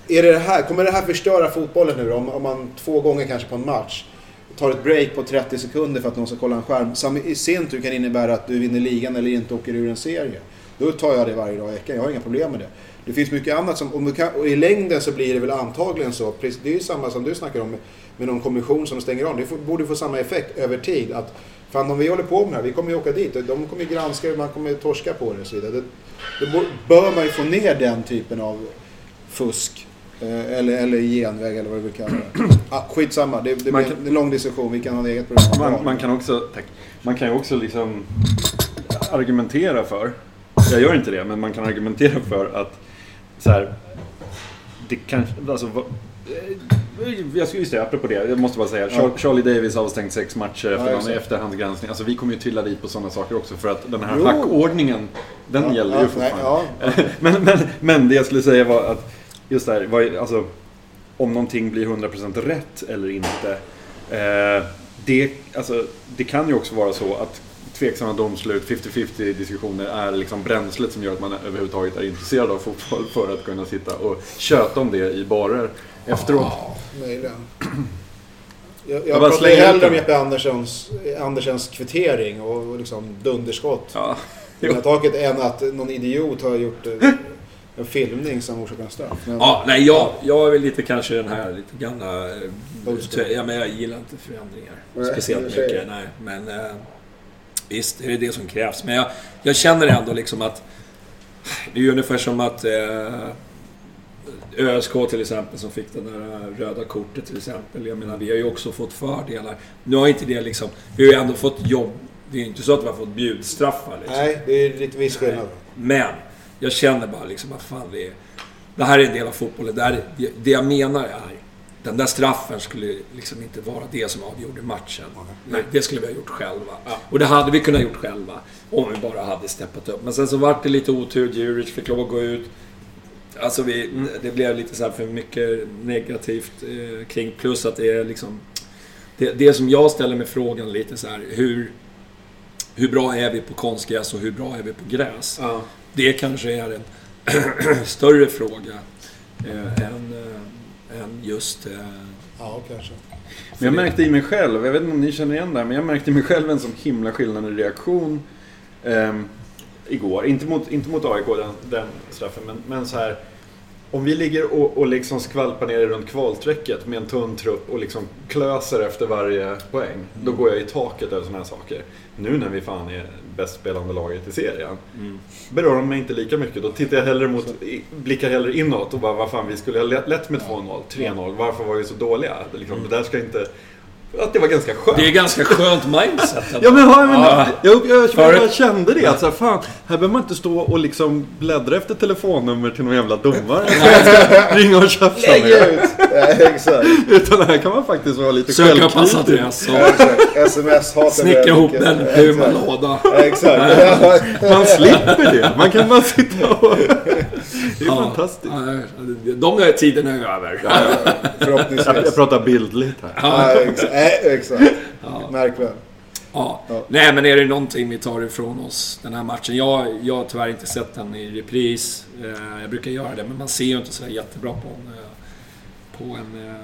C: Är det det här, kommer det här förstöra fotbollen nu då? Om, om man två gånger kanske på en match tar ett break på 30 sekunder för att någon ska kolla en skärm. Som i sin tur kan innebära att du vinner ligan eller inte åker ur en serie. Då tar jag det varje dag i veckan. Jag har inga problem med det. Det finns mycket annat som, kan, och i längden så blir det väl antagligen så. Det är ju samma som du snackar om med, någon kommission som stänger av. Det får, borde få samma effekt över tid. Att fan om vi håller på med det här, vi kommer ju åka dit. De kommer ju granska det, man kommer ju torska på det och så vidare. Det, bör man ju få ner den typen av fusk. Eh, Eller, eller genväg eller vad du vill kalla det. Ah, skitsamma, det, det
B: Man kan-
C: en lång diskussion. Vi kan ha ett eget program.
B: Man, man kan också, tack, man kan ju också liksom argumentera för, jag gör inte det, men man kan argumentera för att så här, det kanske, alltså eh, jag ska just det, apropå det, jag måste bara säga. Char- Charlie Davis avstängt sex matcher efter
C: Ja,
B: någon efterhandsgranskning. Alltså vi kommer ju trilla dit på sådana saker också för att den här
C: Jo.
B: hackordningen, den
C: Ja,
B: gäller ju fortfarande. men, men, men det jag skulle säga var att just det här, vad, alltså, om någonting blir 100% rätt eller inte. Eh, det, alltså, det kan ju också vara så att tveksamma domslut, 50-50 diskussioner är liksom bränslet som gör att man överhuvudtaget är intresserad av fotboll för att kunna sitta och köta om det i barer efteråt.
C: Möjligen. Jag,
B: Jag
C: jag pratar hellre om. Jeppe Anderssons, Andersens kvittering och, liksom dunderskott.
B: Ja,
C: taket än att någon idiot har gjort en filmning som orsakar en straff. Men,
A: Ja, nej, jag, jag är väl lite kanske den här lite gamla... eh. Ja, men jag gillar inte förändringar
C: Nej,
A: speciellt mycket. Nej, men eh, visst, det är det som krävs. Men jag, jag känner ändå liksom att... Det är ju ungefär som att... Eh, ÖSK till exempel som fick det där röda kortet till exempel. Jag menar, vi har ju också fått fördelar. Nu har inte det liksom... Vi har ju ändå fått jobb. Det är ju inte så att vi har fått bjudstraffar liksom.
C: Nej, det är lite viss skillnad.
A: Men jag känner bara liksom att fan det är... Det här är en del av fotbollen. Det, här, det jag menar är... Den där straffen skulle liksom inte vara det som avgjorde matchen. Nej, det skulle vi ha gjort själva. Och det hade vi kunnat gjort själva. Om vi bara hade steppat upp. Men sen så vart det lite otur. Djuric fick lov att gå ut. Alltså vi, det blev lite så här för mycket negativt eh, kring. Plus att det är liksom... Det, det som jag ställer mig frågan lite så här. Hur, hur bra är vi på konstgräs och hur bra är vi på gräs?
C: Ja.
A: Det kanske är en större fråga eh, än, eh, än just... Eh,
C: Ja, kanske.
B: Men jag märkte i mig själv, jag vet inte om ni känner igen det här, men jag märkte i mig själv en sån himla skillnad i reaktion ehm, igår. Inte mot, inte mot AIK, den, den straffen, men, men så här. Om vi ligger och, och liksom skvalpar ner runt kvalstrecket med en tunn trupp och liksom klöser efter varje poäng. Då går jag i taket över sådana här saker. Nu när vi fan är bäst spelande laget i serien. Berör de mig inte lika mycket. Då tittar jag hellre mot, blickar hellre inåt och bara vad fan vi skulle ha lett- med 2-0, 3-0. Varför var vi så dåliga? Liksom, det där ska inte... Att det var ganska skönt.
A: det är ganska skönt mindset.
B: Ja men, ja, men
A: Ja.
B: jag, jag, jag, jag kände det. Att så här, fan, här behöver man inte stå och liksom bläddra efter telefonnummer till någon jävla domare. Ringa och tjafsa
C: Lägg
B: med.
C: ut! Ja, exakt.
B: Utan här kan man faktiskt vara lite
A: Söka
B: självkritisk.
A: adress och
C: Ja, exakt. Sms hatar
A: snickra ihop
C: mycket.
A: en
C: Ja,
A: hum
C: exakt.
A: låda.
C: Ja, Exakt. Ja,
B: Man slipper det. Man kan bara sitta och... Det är
A: Ja.
B: fantastiskt.
A: Ja, De där tiderna är över.
C: Förhoppningsvis.
B: Jag, jag pratar bildligt här.
C: Ja, exakt. Ja, exakt. Märk väl.
A: Ja.
C: Ja.
A: Nej, men är det någonting vi tar ifrån oss den här matchen? Jag, jag har tyvärr inte sett den i repris. Eh, Jag brukar göra det, men man ser ju inte så där jättebra på en, eh, på en eh,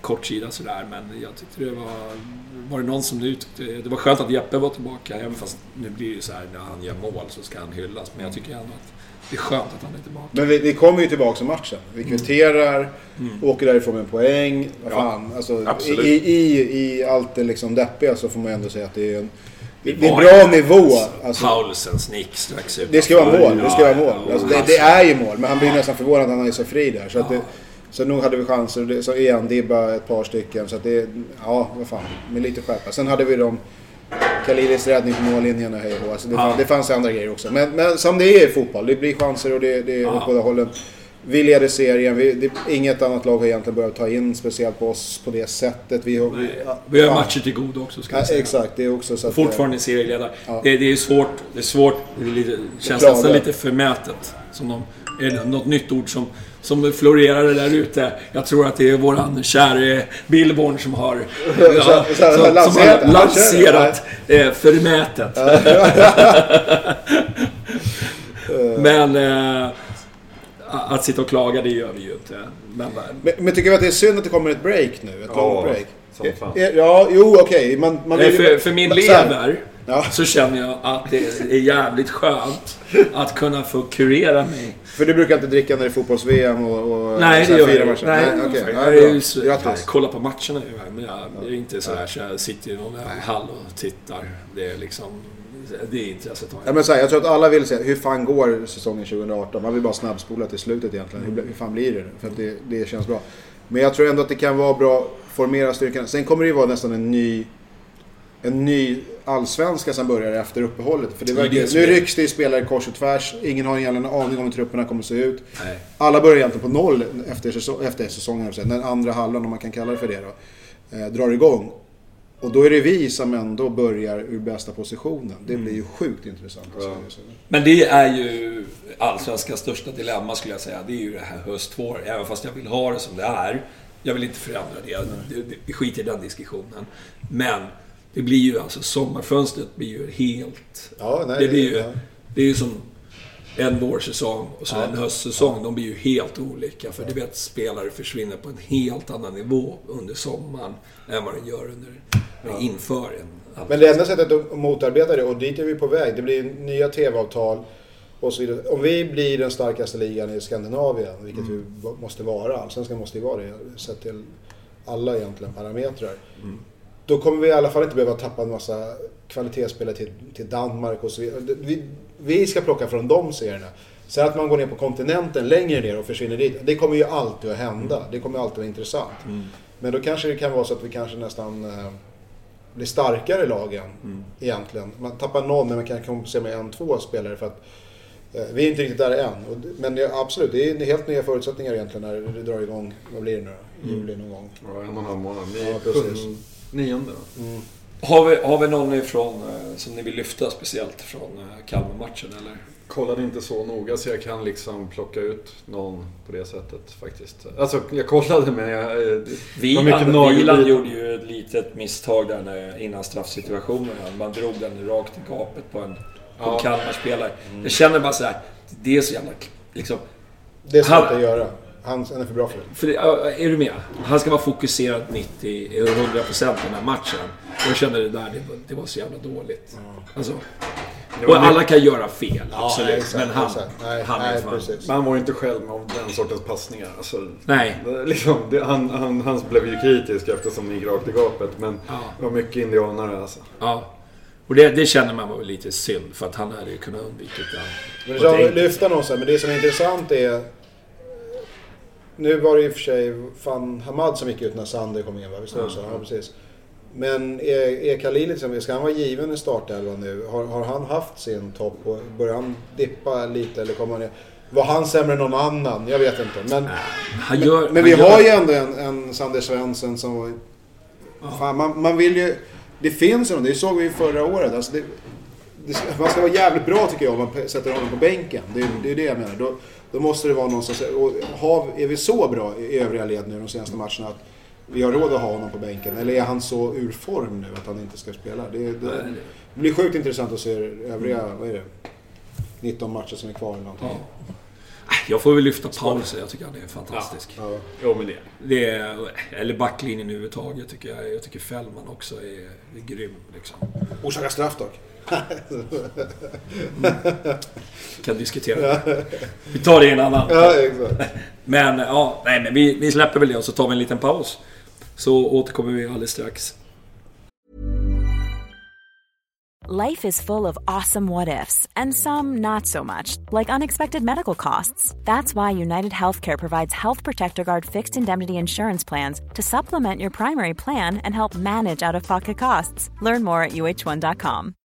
A: kortsida sådär. Men jag tyckte det var... Var det någon som nu tyckte... Det var skönt att Jeppe var tillbaka. Även fast nu blir det ju så här när han gör mål så ska han hyllas. Men jag tycker ändå att det är skönt att han är tillbaka.
C: Men vi, vi kommer ju tillbaka till matchen. Vi kvitterar,
A: Mm.
C: åker därifrån med en poäng. Vad fan, alltså, i,
B: absolut.
C: i, i, I allt det liksom deppiga så får man ändå säga att det är en det, det är bra nivå. Alltså,
A: Paulsens nick strax ut.
C: det ska vara mål. Det ska vara mål. Alltså, det, det är ju mål. Men han blir nästan förvånad att han är så fri där. Så, att det, så nog hade vi chanser. Det- Så igen, Dibba ett par stycken. Så att det, ja, vad fan. Med lite skärpa. Sen hade vi de Khalilis räddning på mållinjen och hej och alltså det,
A: Ja.
C: fann, det fanns andra grejer också. Men, men som det är i fotboll. Det blir chanser och det, det är åt båda hållen. Vi leder serien. Vi, det, inget annat lag har egentligen börjat ta in speciellt på oss på det sättet. Vi, har- vi, ja,
A: Vi har
C: ja.
A: matcher till godo också ska
C: Ja,
A: jag säga.
C: exakt, det är också så att...
A: Fortfarande serieledare.
C: Ja.
A: Det, det är svårt. Det är svårt. Det är lite, känns
C: Klaga.
A: nästan lite förmätet. Som de, är det något nytt ord som, som florerar där ute. Jag tror att det är våran käre Billborn som har, ja,
C: så- så-
A: som,
C: lanserat
A: har lanserat eh, förmätet. Men eh, att sitta och klaga, det gör vi ju inte. Men,
C: Men, men tycker vi att det är synd att det kommer ett break nu? Ett
B: Ja,
C: långt break?
B: som fan.
C: Ja, jo okej. Man, man
A: Nej,
C: vill-
A: för, för min lever
C: Ja.
A: så känner jag att det är jävligt skönt att kunna få kurera mig.
C: För du brukar inte dricka när det är fotbolls-VM och, och
A: Nej, det gör jag
C: matcher?
A: Nej,
C: Nej, okej.
A: jag,
C: Ja,
A: är
C: bra.
A: ju så-
C: Grattis.
A: jag kollar på matcherna men jag är inte så här så jag sitter i någon hall och tittar. Det är liksom... Det är intresset har
C: Ja,
A: jag.
C: men så här, jag tror att alla vill se hur fan går säsongen 2018? Man vill bara snabbspola till slutet egentligen. Hur, hur fan blir det? För att det, det känns bra. Men jag tror ändå att det kan vara bra att formera styrkan. Sen kommer det ju vara nästan en ny en ny allsvenska som börjar efter uppehållet. För det verkar,
A: det
C: nu rycks det i spelare kors och tvärs. Ingen har egentligen en aning om hur trupperna kommer att se ut.
A: Nej.
C: Alla börjar egentligen på noll efter, säsong, efter säsongen. Den andra halvan, om man kan kalla det för det då, eh, drar igång. Och då är det vi som ändå börjar ur bästa positionen. Det blir ju sjukt intressant. att se ut.
A: Men det är ju Allsvenskans största dilemma skulle jag säga. Det är ju det här höstvår. Även fast jag vill ha det som det är. Jag vill inte förändra det. Det- det- Vi skiter i den diskussionen. Men det blir ju alltså sommarfönstret blir ju helt...
C: Ja, nej,
A: det blir ju...
C: ja.
A: Det är ju som en vårsäsong och så en höstsäsong. De blir ju helt olika. För du vet, spelare försvinner på en helt annan nivå under sommaren än vad den gör under, inför en
C: Men det enda sättet att motarbeta det, och dit är vi på väg, det blir nya TV-avtal och så vidare. Om vi blir den starkaste ligan i Skandinavien, vilket vi måste vara, Allsvenskan måste ju vara det, sett till alla egentligen parametrar. Då kommer vi i alla fall inte behöva tappa en massa kvalitetsspelare till, till Danmark och så vidare. Vi, vi ska plocka från de serierna. Sen att man går ner på kontinenten längre ner och försvinner dit, det kommer ju alltid att hända. Det kommer alltid vara intressant. Men då kanske det kan vara så att vi kanske nästan eh, blir starkare i lagen egentligen. Man tappar någon men man kan kompensera med en, två spelare för att eh, vi är inte riktigt där än. Men det, absolut, det är helt nya förutsättningar egentligen när det drar igång. Vad blir det nu då? Juli någon gång.
B: Ja, en och en halv månad.
C: Ja, precis.
B: Nionde då?
A: Har vi, har vi någon ifrån, eh, som ni vill lyfta speciellt från eh, Kalmar-matchen eller?
B: Kollade inte så noga så jag kan liksom plocka ut någon på det sättet faktiskt. Alltså jag kollade men jag... eh,
A: Wieland. Wieland gjorde ju ett litet misstag där när, innan straffsituationen. Man drog den rakt i gapet på en, på
B: Ja.
A: en Kalmar-spelare. Jag känner bara så här, det är så jävla... Liksom,
C: Det ska
A: han
C: inte göra. Han, han är för bra för det.
A: för det, är du med? Han ska vara fokuserad 90, 100% den här matchen. Och jag kände det där, det var, det var så jävla dåligt. Alltså,
B: Det var
A: och alla kan göra fel,
C: Ja,
A: absolut.
C: exakt,
A: men han,
C: exakt. Nej,
A: han är
C: nej, precis.
B: Men han var ju inte själv med om den sortens passningar. Alltså,
A: Nej.
B: liksom, det, han, han, han blev ju kritisk eftersom det gick rakt i gapet. Men
A: Ja.
B: det var mycket indianare alltså.
A: Ja. Och det, det känner man var lite synd, för att han hade ju kunnat undvikit det.
C: Men
A: ett enkelt-
C: lyfta någon så här, men det som är intressant är... Nu var det i och för sig fan Hamad som gick ut när Sander kom in va? Visst var det så? Ja, precis. Men är, är Khalil liksom, ska han vara given i startelvan nu? Har, har han haft sin topp och börjar han dippa lite eller kommer han ner? Var han sämre än någon annan? Jag vet inte. Men,
A: Han gör,
C: men
A: han
C: vi
A: gör,
C: har ju ändå en, en Sander Svensson som var... Fan, man, man vill ju... Det finns ju någon, det såg vi ju förra året. Alltså det, det, man ska vara jävligt bra tycker jag om man sätter honom på bänken. Det, är- det är det jag menar. Då, då måste det vara någon som... Och har, är vi så bra i övriga led nu de senaste matcherna att vi har råd att ha honom på bänken? Eller är han så ur form nu att han inte ska spela? Det, det, det blir sjukt intressant att se övriga, vad är det? 19 matcher som är kvar eller någonting.
A: Ja. Jag får väl lyfta Paulsen, jag tycker han är fantastisk.
C: Ja.
B: Jo men det.
A: Det är, eller backlinjen överhuvudtaget tycker jag. Jag tycker Fällman också är, är grym. Liksom.
C: Orsakar straff dock.
A: Kan diskutera det. Vi tar det i en annan.
C: Ja, exakt.
A: Men ja, nej men vi, vi släpper väl det och så tar vi en liten paus. Så återkommer vi alldeles strax.
E: Life is full of awesome what ifs, and some not so much, like unexpected medical costs. That's why United Healthcare provides Health Protector Guard fixed indemnity insurance plans to supplement your primary plan and help manage out of pocket costs. Learn more at uh1.com.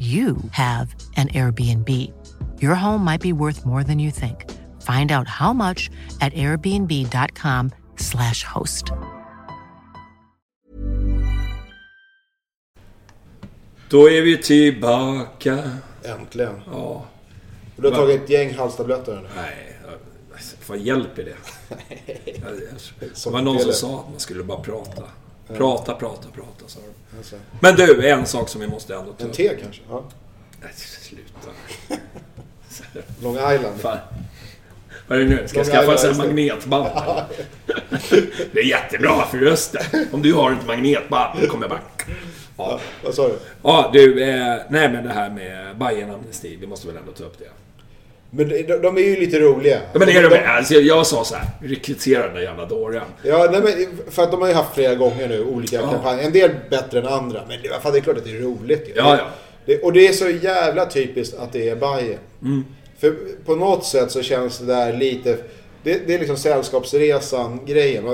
F: you have an Airbnb. Your home might be worth more than you think. Find out how much at airbnb.com/slash host.
A: Då är vi tillbaka.
C: Äntligen.
A: Ja.
C: Du har tagit ett gäng halstabletter?
A: Nej, vad hjälper det? Det
C: Som
A: var någon som sa att man skulle bara prata. Prata, prata, prata, sa de.
C: Alltså.
A: Men du, en sak som vi måste ändå ta
C: En te kanske? Ja.
A: Nej, sluta.
C: Long Island.
A: Fan. Vad är det nu? Ska jag skaffa här magnetband? Det är jättebra för rösten. Om du har ett magnetband, då kommer jag bara... Ja,
C: Vad sa du?
A: ja du. Eh, nej men det här med Bajen amnesti Vi måste väl ändå ta upp det.
C: Men de, de är ju lite roliga.
A: Ja, men är
C: de,
A: de, alltså, jag, jag sa så här, rekrytera den där jävla dåren.
C: Ja, nej, men för att de har ju haft flera gånger nu olika
A: Ja.
C: kampanjer. En del bättre än andra. Men det, fan, det är klart att det är roligt ju.
A: Ja, ja.
C: Det, och det är så jävla typiskt att det är Bayern.
A: Mm.
C: För på något sätt så känns det där lite... Det, det är liksom Sällskapsresan-grejen.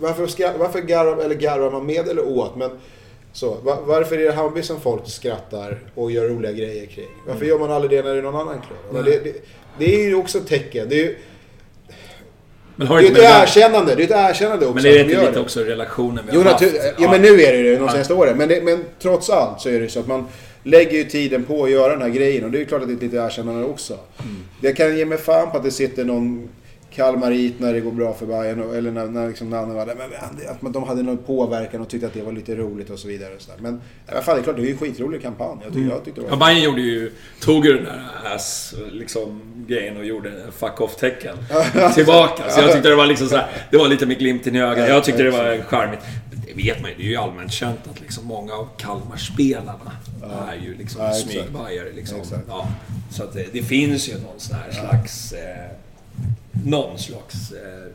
C: Varför, ska, varför garvar, eller garvar man med eller åt? Men så, va- varför är det Hammarby som folk skrattar och gör roliga grejer kring? Varför
A: Mm.
C: gör man aldrig det när det är någon annan klubb? Det, det, det är ju också ett tecken. Det är ju
A: Men har
C: det är ett
A: det-
C: erkännande. Det är ett erkännande också.
A: Men är det
C: de
A: inte lite också relationen vi
C: Jo,
A: har haft?
C: natur- ja, men nu är det ju det de senaste åren. Men, det, men trots allt så är det så att man lägger ju tiden på att göra den här grejen. Och det är ju klart att det är ett litet erkännande också.
A: Mm.
C: Jag kan ge mig fan på att det sitter någon kalmarit när det går bra för Bayern och- Eller när, när liksom Nanne var där. Men att man- de hade någon påverkan och tyckte att det var lite roligt och så vidare. Och så där. Men i alla fall, det är klart, det är ju en skitrolig kampanj. Jag, tycker, jag tyckte det
A: Ja,
C: var...
A: Bayern gjorde ju, tog ju den där ass, liksom, grejen och gjorde en fuck off-tecken tillbaka. Så jag tyckte det var liksom så här, det var lite med glimten i ögat. Jag tyckte det var charmigt. Det vet man ju, det är ju allmänt känt att liksom många av Kalmarspelarna är ju liksom
C: Ja,
A: smygbajare. Liksom. Ja, så att det, det finns ju någon sån här slags... Eh, någon slags... Eh,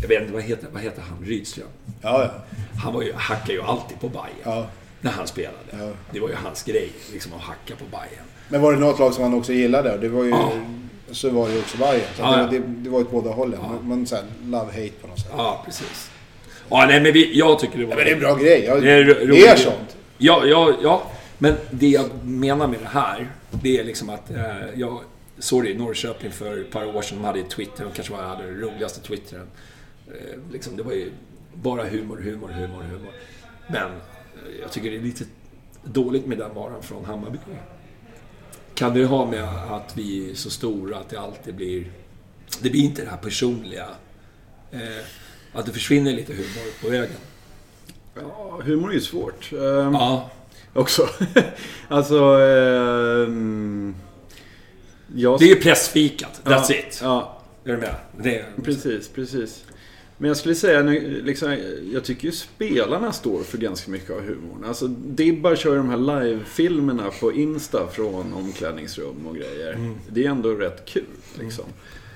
A: jag vet inte, vad heter, vad heter han? Rydström?
C: Ja, ja.
A: Han var ju, hackade ju alltid på Bayern
C: Ja.
A: när han spelade.
C: Ja.
A: Det var ju hans grej, liksom att hacka på Bayern.
C: Men var det något lag som han också gillade? Det var ju...
A: Ja.
C: Så var det ju också Bayern. Så
A: Ja,
C: det, det, var ju åt båda hållen.
A: Ja.
C: Man, man så här, love-hate på något sätt.
A: Ja, precis. Ja, nej, men vi, jag tycker det var...
C: Ja, men det är en bra grej. Jag,
A: Det är
C: det är sånt.
A: Ja, ja, ja. Men det jag menar med det här, det är liksom att eh, jag i Norrköping för ett par år sedan. De hade Twitter, de kanske var hade den roligaste Twittern. Eh, liksom, det var ju bara humor, humor, humor, humor. Men eh, jag tycker det är lite dåligt med den varan från Hammarby. Kan det ha med att vi är så stora att det alltid blir... Det blir inte det här personliga. Eh, att det försvinner lite humor på vägen.
B: Ja, humor är ju svårt. Ehm,
A: Ja,
B: Också. alltså... ehm, jag...
A: det är ju pressfikat. That's
B: ja,
A: it.
B: Ja,
A: Är du med? Det är...
B: precis, precis. Men jag skulle säga, nu, liksom, jag tycker ju spelarna står för ganska mycket av humorn. Alltså Dibbar kör ju de här live-filmerna på Insta från omklädningsrum och grejer.
A: Mm.
B: Det är ändå rätt kul liksom.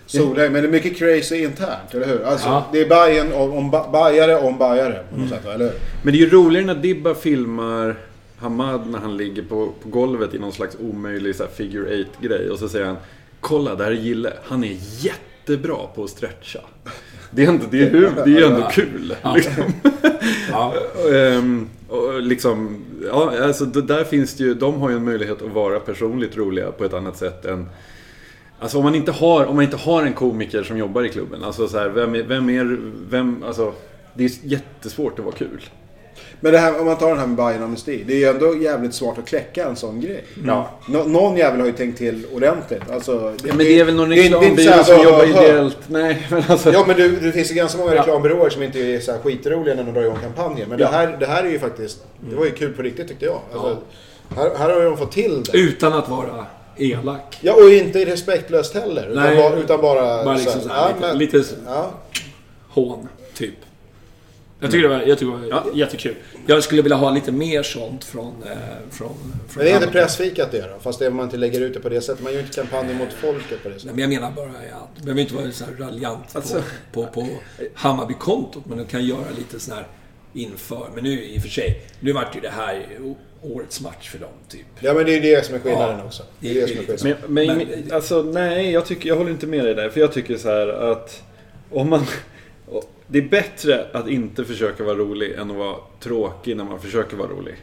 C: Solheim, men det är mycket crazy internt, eller hur? Alltså,
A: Ja.
C: det är om, om bajare om bajare på något sätt, eller hur?
B: Men det är ju roligare när Dibba filmar Hamad när han ligger på, på golvet i någon slags omöjlig så här, figure eight grej och så säger han Kolla, där är Gille. Han är jättebra på att stretcha. Det är ändå, det är, hur, det är ändå kul. Liksom.
A: Ja.
B: Ehm, och liksom, ja, alltså, där finns det ju, de har ju en möjlighet att vara personligt roliga på ett annat sätt än Alltså om man inte har, om man inte har en komiker som jobbar i klubben. Alltså så här, vem är, vem är, vem, alltså Det är jättesvårt att vara kul.
C: Men det här, om man tar den här med Bayern amnesti. Det är ju ändå jävligt svårt att kläcka en sån grej.
A: Ja.
C: Nå, någon jävel har ju tänkt till ordentligt. Alltså,
B: Ja, men det är väl någon
C: det
B: reklambyrå
C: så här,
B: som
C: hör,
B: jobbar
C: hör.
B: ideellt. Nej, men alltså.
C: Ja men du, det finns ju ganska många reklambyråer som inte är så här skitroliga när de drar igång kampanjer. Men
B: Ja.
C: det, här, det här är ju faktiskt, det var ju kul på riktigt tyckte jag. Alltså, här, här har de fått till det.
A: Utan att vara elak.
C: Ja och inte respektlöst heller. Utan,
A: Nej.
C: bara, utan bara...
A: Bara liksom
C: så
A: så
C: här,
A: här,
C: ja,
A: lite,
C: men-
A: lite
C: Ja.
A: hån, typ. Jag tycker det var, jag tycker det var jättekul. Jag skulle vilja ha lite mer sånt från... Eh, från, från
C: Men det är inte
A: Hammarby.
C: pressfikat det då? Fast det är om man inte lägger ut det på det sättet. Man gör inte kampanjer mot folket på det
A: Nej,
C: sättet.
A: men jag menar bara att det behöver inte vara så här raljant
B: Alltså-
A: på, på, på Hammarby-kontot. Men du kan göra lite sån här inför. Men nu i och för sig, nu vart ju det här årets match för dem, typ.
C: Ja men det är ju det som är skillnaden
A: Ja.
C: också. Det är det som är skillnaden.
B: Men, men,
A: Men-
B: alltså nej, jag, tycker, jag håller inte med dig där. För jag tycker så här att om man... Det är bättre att inte försöka vara rolig än att vara tråkig när man försöker vara rolig.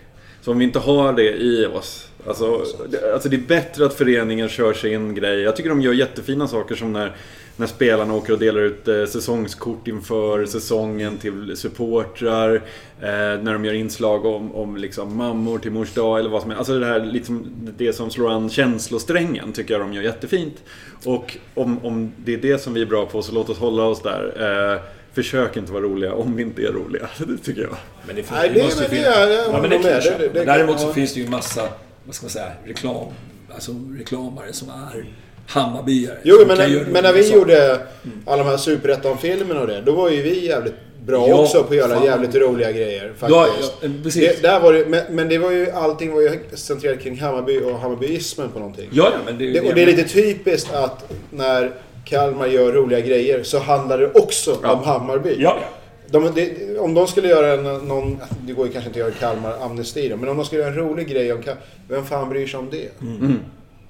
B: Så om vi inte har det i oss. Alltså, det, alltså det är bättre att föreningen kör sin grej. Jag tycker de gör jättefina saker som när, när spelarna åker och delar ut eh, säsongskort inför säsongen till supportrar. Eh, när de gör inslag om, om liksom mammor till mors dag eller vad som helst. Alltså det här liksom, det som slår an känslosträngen tycker jag de gör jättefint. Och om, om det är det som vi är bra på så låt oss hålla oss där. Eh, försök inte vara roliga om vi inte är roliga. Det tycker jag.
A: Men det, finns,
C: Nej, det-
A: måste ju
C: men det
A: finnas-
C: är-
A: ja, men det jag
C: Det- det-
A: Däremot så
C: ja.
A: finns det ju massa, vad ska man säga, reklam. Alltså reklamare som är Hammarbyare.
C: Jo, men, när, men när vi
A: saker.
C: gjorde alla de här Superettan-filmerna och det. Då var ju vi jävligt bra
A: Ja,
C: också på att göra
A: fan.
C: jävligt roliga grejer
A: Ja,
C: faktiskt.
A: ja, precis.
C: det, där var det, men, men det var ju, allting var ju centrerat kring Hammarby och Hammarbyismen på någonting.
A: Ja, ja, men det är
C: Det, och det är lite typiskt att när Kalmar gör roliga grejer så handlar det också om Hammarby.
A: Ja, ja.
C: De, det, om de skulle göra en, någon, det går ju kanske inte att göra Kalmar amnesti då, men om de skulle göra en rolig grej om Kalmar, vem fan bryr sig om det?
A: Mm.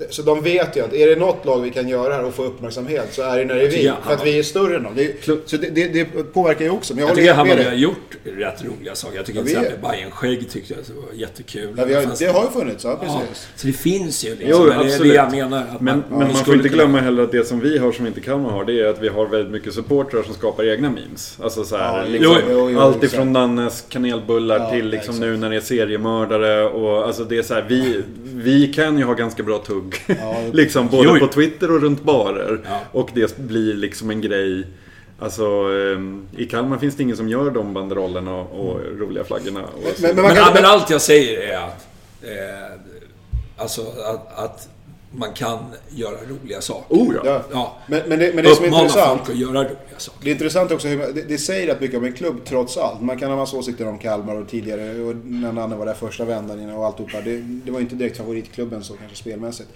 C: Så de vet ju att är det något lag vi kan göra här och få uppmärksamhet så är det när det är vi. För att vi är större än dem. Det, så det, det, det påverkar ju också. Men jag,
A: Jag tycker Hammarby har gjort rätt roliga saker. Jag tycker
C: Ja,
A: till exempel Bajen-skägg tyckte jag var jättekul.
C: Ja, vi har, det har ju funnits, ja
A: Ja,
C: precis.
A: så det finns ju liksom.
B: Jo,
A: men det är det
B: absolut.
A: jag menar. Att
B: Men,
A: man,
B: men man får
A: skulle
B: inte glömma heller att det som vi har som inte Kalmar har, det är att vi har väldigt mycket supportrar som skapar egna memes. Alltså så här,
C: Ja,
B: liksom,
C: jo, jo, jo,
B: allt ifrån Nannes kanelbullar
C: Ja,
B: till liksom nu när det är seriemördare och alltså det är så här, vi, vi kan ju ha ganska bra tugg. liksom både
A: Jo, jo.
B: på Twitter och runt barer.
A: Ja.
B: Och det blir liksom en grej. Alltså ehm, i Kalmar finns det ingen som gör de banderollerna och, och roliga flaggorna. Och.
C: Men, men
A: Men,
C: kan,
A: men allt jag säger är att... Eh, alltså att, att man kan göra roliga saker.
B: Oh ja.
C: ja.
A: Ja.
C: Men, men, det, men det som är intressant,
A: folk att göra roliga saker.
C: det är intressant också hur man, det, det säger rätt mycket om en klubb trots allt. Man kan ha massa åsikter om Kalmar och tidigare och när Nanne var där första vändan och alltihopa. Det, det var ju inte direkt favoritklubben så kanske spelmässigt.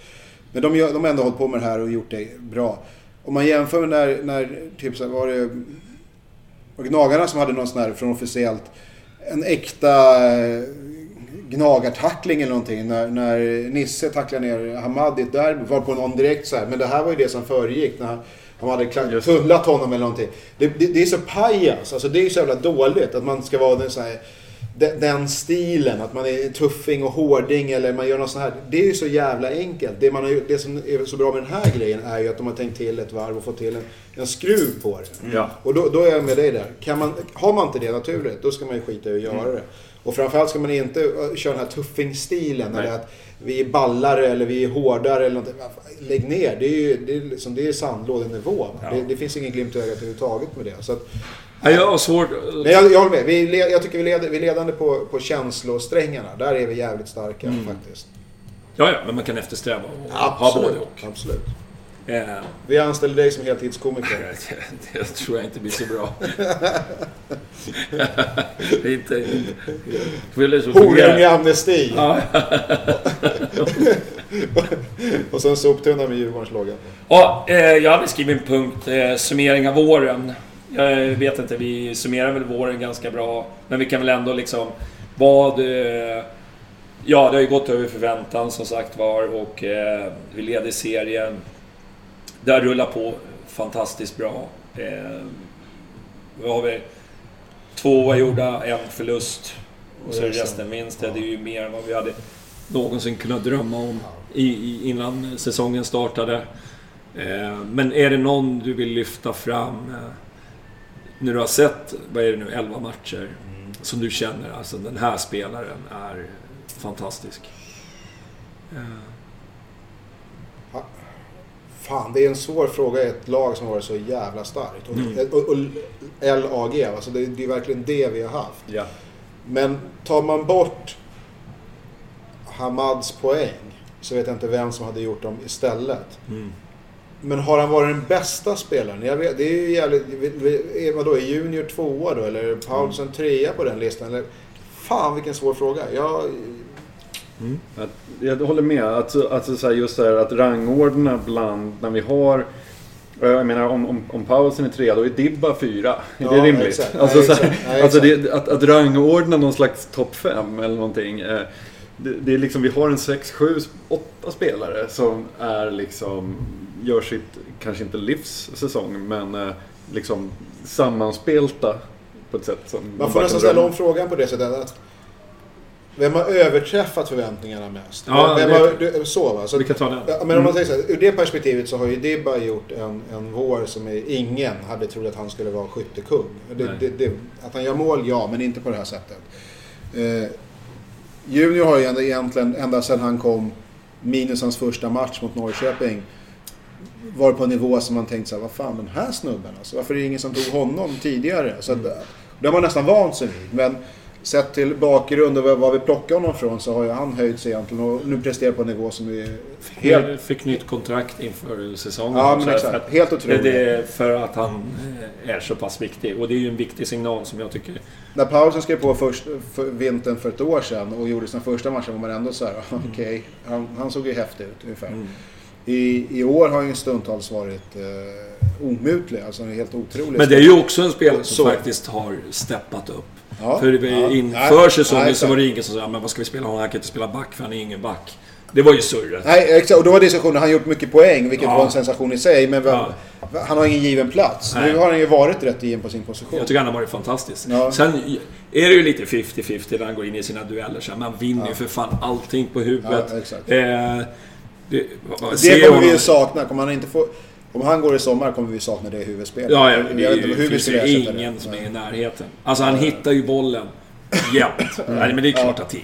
C: Men de, de har ändå hållit på med det här och gjort det bra. Om man jämför med när, när typ så här, var det var det Gnagarna som hade någon sån här från officiellt en äkta eh, gnagartackling eller någonting. När, när Nisse tacklade ner Hamad i ett derby. Var på någon direkt så här. Men det här var ju det som föregick. När han, hade tunnlat honom eller någonting. Det, det, det är så pajas. Alltså det är ju så jävla dåligt att man ska vara den så här. Den, den stilen, att man är tuffing och hårding eller man gör något sånt här. Det är ju så jävla enkelt. Det, man har, det som är så bra med den här grejen är ju att de har tänkt till ett varv och fått till en, en skruv på det.
B: Ja.
C: Och då, då är jag med dig där. Kan man, har man inte det naturligt, då ska man ju skita i att göra det. Och framförallt ska man inte uh, köra den här tuffingstilen. Eller att vi är ballare eller vi är hårdare eller någonting. Lägg ner. Det är ju det är liksom, det är sandlådenivå. Det, det finns ingen glimt i ögat överhuvudtaget med det. Så att,
A: Ja, jag har svårt...
C: men jag, jag håller med. Vi, jag tycker vi, leder, vi är ledande på, på känslosträngarna. Där är vi jävligt starka
A: Mm.
C: faktiskt.
A: Ja, ja, men man kan eftersträva att ha både och.
C: Absolut.
A: Eh,
C: Vi anställer dig som heltidskomiker.
A: det, det tror jag inte blir så bra. inte... Det är så
C: Horunge amnesti. Och sen soptunna med Djurgårdens logga.
A: Ja, eh, jag hade skrivit en punkt, eh, summering av våren. Jag vet inte, vi summerar väl våren ganska bra. Men vi kan väl ändå liksom... Vad... Eh, ja, det har ju gått över förväntan som sagt var och eh, vi leder serien. Det har rullat på fantastiskt bra. Eh, vad har vi? Två oavgjorda, en förlust. Och så är resten vinst. Det är ju mer än vad vi hade någonsin kunnat drömma om i, i, innan säsongen startade. Eh, men är det någon du vill lyfta fram eh, när du har sett, vad är det nu, 11 matcher som du känner, alltså den här spelaren är fantastisk? Eh,
C: Fan, det är en svår fråga i ett lag som har varit så jävla starkt. Och,
A: Mm.
C: och, och LAG, alltså det, det är verkligen det vi har haft.
B: Ja.
C: Men tar man bort Hamads poäng så vet jag inte vem som hade gjort dem istället.
A: Mm.
C: Men har han varit den bästa spelaren? Jag vet, det är ju jävligt... Är man då är Junior tvåa då? Eller Paulsen trea på den listan? Eller, fan vilken svår fråga. Jag,
B: Att, jag håller med. Alltså, alltså så här, just det här att rangordna bland när vi har jag menar om, om, om Paulsen är trea, då är Dibba fyra. Är
C: Ja,
B: det rimligt?
C: exakt.
B: Alltså,
C: Nej,
B: så här,
C: exakt. Nej,
B: alltså
C: exakt.
B: det, att, att rangordna någon slags topp fem eller någonting. Eh, det, det är liksom, vi har en sex, sju, åtta spelare som är liksom, gör sitt, kanske inte livs säsong, men eh, liksom sammanspelta på ett sätt som
C: man får nästan ställa om frågan på det sättet. Att, vem har överträffat förväntningarna mest?
A: Ja,
C: vem har, du, så va? Så,
A: Vi kan ta den.
C: Men om man säger så här, ur det perspektivet så har ju Dibba gjort en, en vår som är, ingen hade trott att han skulle vara skyttekung. Det, det, det, att han gör mål, ja, men inte på det här sättet. Eh, Junior har ju ändå egentligen, ända sedan han kom, minus hans första match mot Norrköping, varit på en nivå som man tänkt så här, vad fan den här snubben alltså, varför är det ingen som tog honom tidigare? Så att, Det har man nästan vant sig vid. Men sett till bakgrund och vad vi plockar honom från så har ju han höjt sig egentligen och nu presterar på en nivå som är helt...
A: Fick nytt kontrakt inför säsongen.
C: Ja, men exakt.
A: att-
C: Helt otroligt.
A: Det är för att han eh, är så pass viktig. Och det är ju en viktig signal som jag tycker...
C: När Paulsen skrev på först, för vintern för ett år sedan och gjorde sina första matcher var man ändå så här, okej, han, han såg ju häftig ut ungefär.
A: Mm.
C: I, I år har han ju stundtals varit eh, omutlig, alltså helt otrolig.
A: Men det är ju också en spelare som
C: Så.
A: faktiskt har steppat upp.
C: Ja,
A: För
C: ja.
A: inför
C: Nej,
A: säsongen
C: nej,
A: så var det ingen som sa men vad ska vi spela honom? Han kan inte spela back för han är ingen back. Det var ju surret.
C: Nej, exakt. Och då var diskussionen, han har gjort mycket poäng, vilket
A: Ja.
C: var en sensation i sig. Men vem-
A: Ja.
C: han har ingen given plats.
A: Nej.
C: Nu har han ju varit rätt given på sin position.
A: Jag tycker han har varit fantastisk.
C: Ja.
A: Sen är det ju lite 50-50 när han går in i sina dueller. Så man vinner ju för fan allting på huvudet. Eh, det,
C: Det kommer vi ju sakna. Kommer han inte få... Om han går i sommar kommer vi sakna det huvudspelet.
A: Ja, ja,
C: Jag
A: det
C: vet
A: är
C: inte hur vi ska
A: ingen
C: det.
A: som är i närheten. Alltså han hittar ju bollen jämt. Nej, men det är klart att det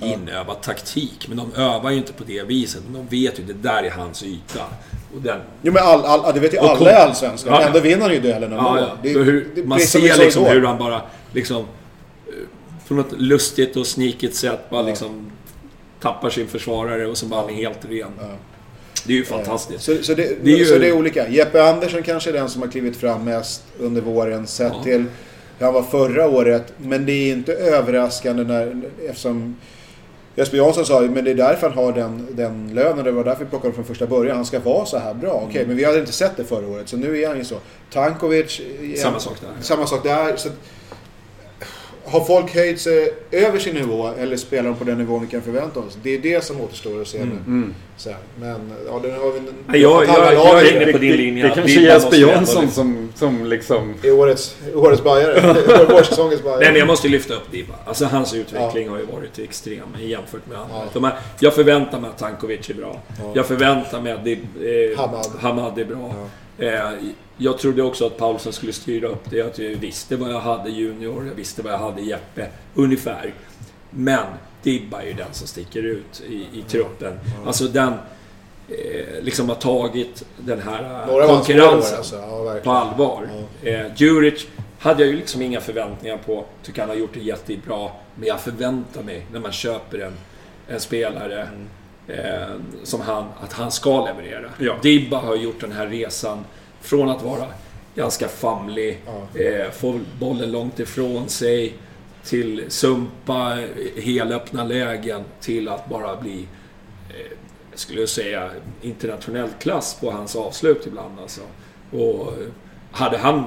A: är inövad taktik. Men de övar ju inte på det viset. Men de vet ju det där är hans yta. Och den,
C: Jo men all, all, det vet ju alla i Allsvenskan.
A: Ja, ja.
C: Ändå vinner han ju duellerna
A: ja,
C: mål.
A: ja.
C: Det-
A: hur,
C: det är
A: man ser liksom hur han bara liksom... eh, På något lustigt och sneakigt sätt bara
C: Ja.
A: liksom tappar sin försvarare och så bara han är helt ren. Det är ju fantastiskt.
C: Så, så, det,
A: Det är ju-
C: så det är olika. Jeppe Andersson kanske är den som har klivit fram mest under våren sett
A: Ja.
C: till han var förra året. Men det är inte överraskande när, eftersom Jesper Jansson sa men det är därför han har den, den lönen. Det var därför vi plockade honom från första början. Han ska vara så här bra. Okej,
A: Mm.
C: men vi hade inte sett det förra året. Så nu är han ju så. Tankovic...
A: Samma sak där.
C: Samma sak där. Så har folk höjt sig över sin nivå eller spelar de på den nivån vi kan förvänta oss? Det är det som återstår att se nu. Så här. Men ja, den har vi...
A: Mm. Nej, jag- jag-
C: halva
A: jag är inne på din
B: det,
A: linje.
B: Det
A: att
B: kanske är Jesper Jansson som, som liksom...
C: i årets, årets bajare. Vårsäsongens bajare.
A: Nej men jag måste lyfta upp Dibba. Alltså hans utveckling har ju varit extrem jämfört med andra.
C: Ja.
A: De här, jag förväntar mig att Tankovic är bra. Jag förväntar mig att Dib, eh,
C: Hamad.
A: Hamad är bra. Eh, jag trodde också att Paulsen skulle styra upp det. Att jag visste vad jag hade Junior, jag visste vad jag hade Jeppe. Ungefär. Men Dibba är ju den som sticker ut i, i truppen. Alltså den eh, liksom har tagit den här
C: Några
A: konkurrensen
C: alltså, ja,
A: på allvar. Eh, Djuric hade jag ju liksom inga förväntningar på. Tycker han har gjort det jättebra. Men jag förväntar mig när man köper en, en spelare eh, som han, att han ska leverera.
B: Ja.
A: Dibba har gjort den här resan från att vara ganska famlig, eh, få bollen långt ifrån sig, till sumpa helöppna lägen, till att bara bli eh, jag skulle säga internationell klass på hans avslut ibland alltså. Och hade han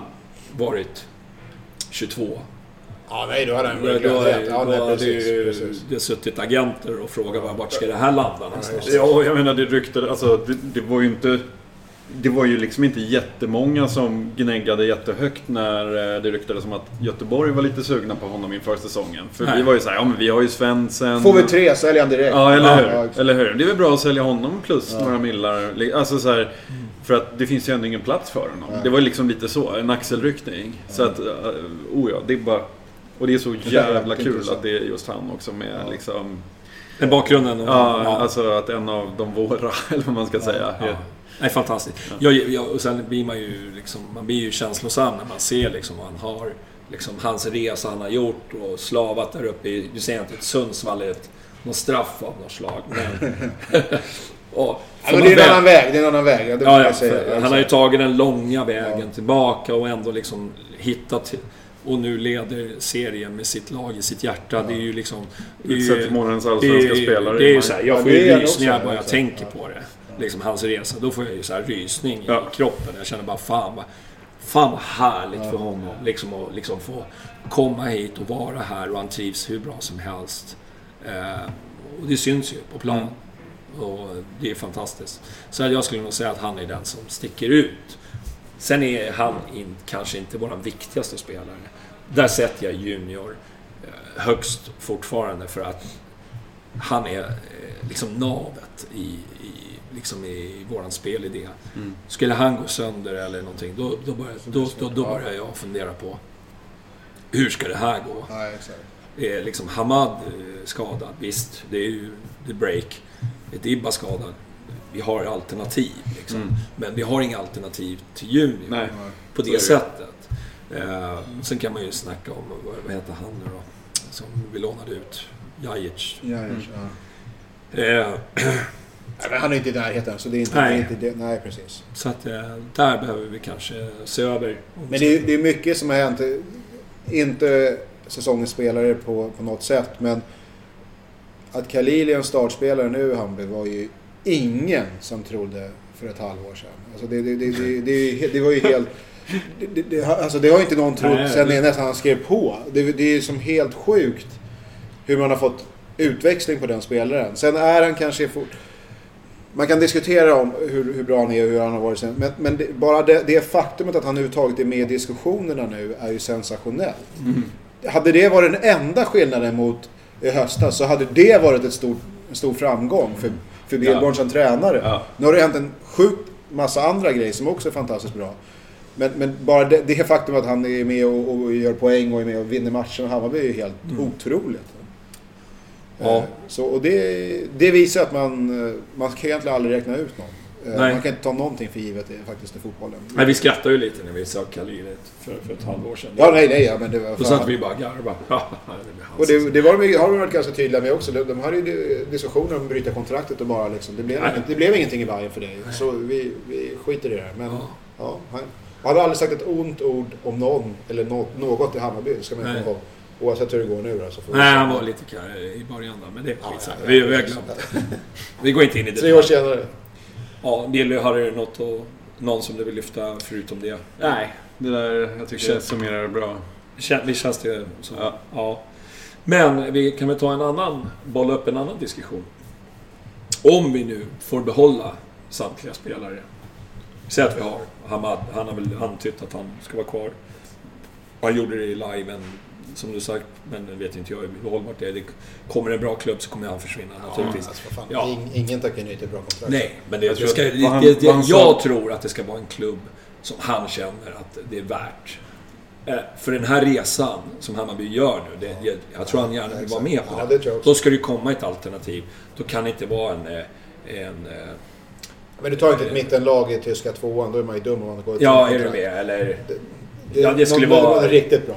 A: varit 22
C: Ja, nej, då hade han varit
A: då,
C: rätt. Ja, nej,
A: hade
C: precis,
A: det suttit agenter och frågat var- vart ska det här landa någonstans?
B: Ja, jag menar det ryktade, alltså det, det var ju inte... Det var ju liksom inte jättemånga som gnäggade jättehögt när eh, det ryktades om att Göteborg var lite sugna på honom inför säsongen. För
A: Nej.
B: vi var ju såhär, ja men vi har ju Svensson.
C: Får vi tre, säljer han direkt.
B: Ja, eller hur?
C: Ja,
B: eller hur? Det är väl bra att sälja honom plus några millar. Alltså så här, För att det finns ju ändå ingen plats för honom. Det var ju liksom lite så, en axelryckning. Så att, uh, oh ja, det är bara... Och det är så jävla kul
C: intressant.
B: att det är just han också med liksom...
A: Den bakgrunden? Och,
B: Ja, alltså att en av de våra, eller vad man ska säga.
A: Nej, fantastiskt. Jag, jag, och sen blir man ju liksom, man blir ju känslosam när man ser liksom vad han har, liksom hans resa han har gjort och slavat där uppe i, du säger inte att Sundsvall är ett, någon straff av något slag, men... och,
C: Ja, men det är en annan väg. Det är en annan väg. Ja, det
A: Ja, ja,
C: jag säga.
A: för han har ju tagit den långa vägen tillbaka och ändå liksom hittat och nu leder serien med sitt lag i sitt hjärta. Det är ju liksom... det är ju-
B: Utsett till månadens allsvenska
A: är-
B: spelare.
A: Det är ju så här, jag
C: Ja,
A: får ju
C: är
A: rysningar bara jag
C: exakt.
A: tänker på det. Liksom hans resa. Då får jag ju så här rysning
B: Ja.
A: i kroppen. Jag känner bara fan vad, fan vad härligt för honom. Liksom att liksom få komma hit och vara här och han trivs hur bra som helst. Eh, och det syns ju på plan. Och det är fantastiskt. Så jag skulle nog säga att han är den som sticker ut. Sen är han in, kanske inte vår viktigaste spelare. Där sätter jag Junior eh, högst fortfarande för att han är eh, liksom navet i, i, liksom i våran spelidé. Skulle han gå sönder eller någonting, då, då, börjar, då, då, då börjar jag fundera på hur ska det här gå?
C: Ja, exakt.
A: är liksom Hamad eh, skadad, visst, det är ju the break. Är Dibba skadad? Vi har alternativ, liksom. Men vi har inga alternativ till Junior
B: Nej.
A: på det sättet. Eh, sen kan man ju snacka om, vad, heter han nu då? som vi lånade ut. Jajic.
C: Ja, ja, ja.
A: Eh,
C: Nej, han är inte i närheten, så det är inte
A: Nej.
C: det. Är inte. Nej, precis.
A: så att eh, där behöver vi kanske se över.
C: Men det är, det är mycket som har hänt. Inte säsongens spelare på, på något sätt, men att Khalil är en startspelare nu i Hammarby var ju ingen som trodde för ett halvår sedan. Alltså det, det, det, det, var ju helt... Det, alltså det har inte någon trott
A: Nej,
C: sen nästan han skrev på. Det, är som helt sjukt hur man har fått utväxling på den spelaren. Sen är han kanske fort... Man kan diskutera om hur, hur bra han är och hur han har varit sen. Men, men det, bara det, det faktumet att han överhuvudtaget är med i diskussionerna nu är ju sensationellt. Hade det varit den enda skillnaden mot i höstas så hade det varit ett stort, en stor framgång för, för Billborn som tränare.
B: Ja.
C: Nu har det hänt en sjukt massa andra grejer som också är fantastiskt bra. Men, men bara det, det faktum att han är med och, och gör poäng och är med och vinner matchen med Hammarby är ju helt otroligt.
A: Ja.
C: Eh, Så, och det, det visar att man, eh, man kan egentligen aldrig räkna ut någon. Eh,
A: Nej.
C: Man kan inte ta någonting för givet faktiskt i fotbollen.
A: Men vi skrattade ju lite när vi sa Khalil för, för ett halvår sedan.
C: Ja, nej, nej, ja, men det var
A: Då satt vi bara hans.
C: Och det, det var de, har de varit ganska tydliga med också. De, de hade ju diskussioner om att bryta kontraktet och bara liksom, det blev,
A: Nej.
C: det blev ingenting i Bayern för dig. Så vi, vi skiter i det här. Men
A: Ja.
C: ja. han, han hade aldrig sagt ett ont ord om någon eller något, något i Hammarby. Ska man
A: Nej.
C: komma ihåg. Oavsett hur det går nu då, så får vi
A: Nej, han var lite kär i början där, men det är skitsamma.
C: ja,
A: Vi,
C: ja,
A: vi har glömt. Vi går inte in i det.
C: Tre år senare.
A: Ja, Dilly, har du något, och, någon som du vill lyfta förutom det?
B: Nej, det där jag tycker jag summerar bra.
A: Visst känns det så?
B: Ja.
A: ja. Men vi kan väl ta en annan, bolla upp en annan diskussion. Om vi nu får behålla samtliga spelare. Säg att vi har Hamad, han har väl antytt att han ska vara kvar. Han gjorde det i liven, som du sagt, men det vet inte jag hur hållbart det är. Det kommer en bra klubb så kommer han försvinna naturligtvis.
C: Alltså,
A: Ja.
C: ing, ingen tackar nej till bra kontrakt.
A: Nej, men det,
B: Jag
A: det
B: tror
A: ska, det,
B: han-
A: det, det,
B: sa-
A: jag tror att det ska vara en klubb som han känner att det är värt. Eh, För den här resan som Hammarby gör nu, det, jag, jag tror han gärna vill vara med på
C: Ja,
A: det.
C: det tror jag också.
A: Då ska det komma ett alternativ. Då kan det inte vara en... eh, en eh,
C: Men du tar inte ett mittenlag i tyska tvåan, då är man ju dum om man går ut
A: ja, är du med? Eller...
C: Det,
A: Ja, det skulle vara-
C: någon riktigt bra.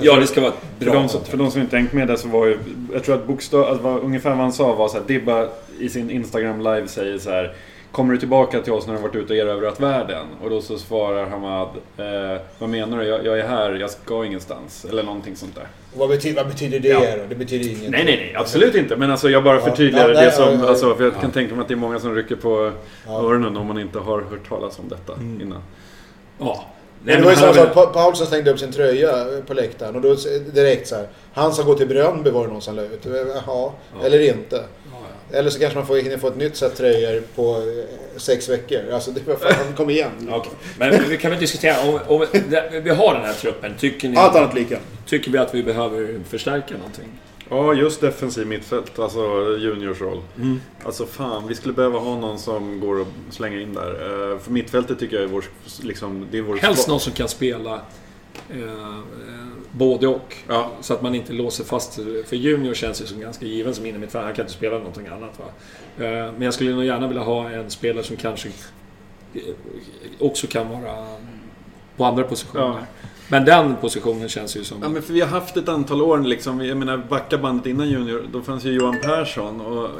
A: Ja, det ska vara ett
B: För
A: bra
B: de, som, för de som inte hängt med där så var ju... Jag tror att bokstav... Alltså vad, ungefär vad han sa var så här, Dibba i sin Instagram live säger så här. Kommer du tillbaka till oss när du har varit ute och erövrat världen? Och då så svarar Hamad. Eh, vad menar du? Jag, jag är här, jag ska ingenstans. Eller någonting sånt där.
C: Vad betyder, vad betyder det
B: Ja.
C: då? Det betyder ingenting.
B: Nej, nej, nej. Absolut inte. Men alltså jag bara
C: Ja.
B: förtydligar
C: Ja,
B: det
C: nej,
B: som...
C: ja.
B: Alltså, för jag kan tänka mig att det är många som rycker på
C: Ja.
B: öronen om man inte har hört talas om detta
A: Mm.
B: innan.
A: Ja.
C: Men det var ju samma
A: väl-
C: sak, Pa- Paulsen slängde upp sin tröja på läktaren och då direkt så här. Han ska gå till Bröndby var det någon som la ut. Jaha, eller inte. Eller så kanske man får, hinner få ett nytt set tröjor på eh, sex veckor. Alltså det var fan, kom igen.
A: Okej. Men vi kan väl diskutera, om, om vi har den här truppen, tycker ni...
C: Allt annat lika.
A: Tycker vi att vi behöver förstärka någonting?
B: Ja, just defensiv mittfält. Alltså juniors roll.
A: Mm.
B: Alltså fan, vi skulle behöva ha någon som går och slänger in där. Eh, För mittfältet tycker jag är vår... Liksom, det är vår
A: Helst någon som kan spela eh, både och.
B: Ja.
A: Så att man inte låser fast För Junior känns ju som ganska given som innermittfältare. Han kan inte spela någonting annat. Va? Men jag skulle nog gärna vilja ha en spelare som kanske också kan vara på andra positioner.
B: Ja.
A: Men den positionen känns ju som...
B: Ja, men för vi har haft ett antal år liksom. Jag menar, backa bandet innan Junior. Då fanns ju Johan Persson. Och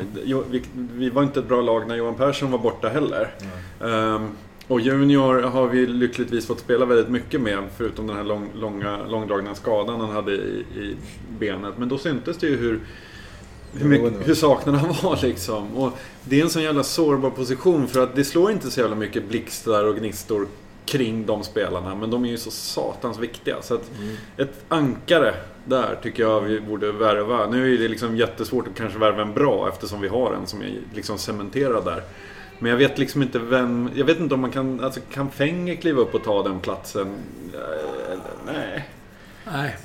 B: vi, vi var inte ett bra lag när Johan Persson var borta heller. Ehm, och Junior har vi lyckligtvis fått spela väldigt mycket med. Förutom den här lång, långa, långdragna skadan han hade i, i benet. Men då syntes det ju hur, hur, mycket, hur saknaden han var liksom. Och det är en sån jävla sårbar position. För att det slår inte så jävla mycket blixtar och gnistor kring de spelarna. Men de är ju så satans viktiga. Så att ett ankare där tycker jag vi borde värva. Nu är det liksom jättesvårt att kanske värva en bra eftersom vi har en som är liksom cementerad där. Men jag vet liksom inte vem... Jag vet inte om man kan... Alltså kan Fenger kliva upp och ta den platsen? Eh, Nej.
A: Nej.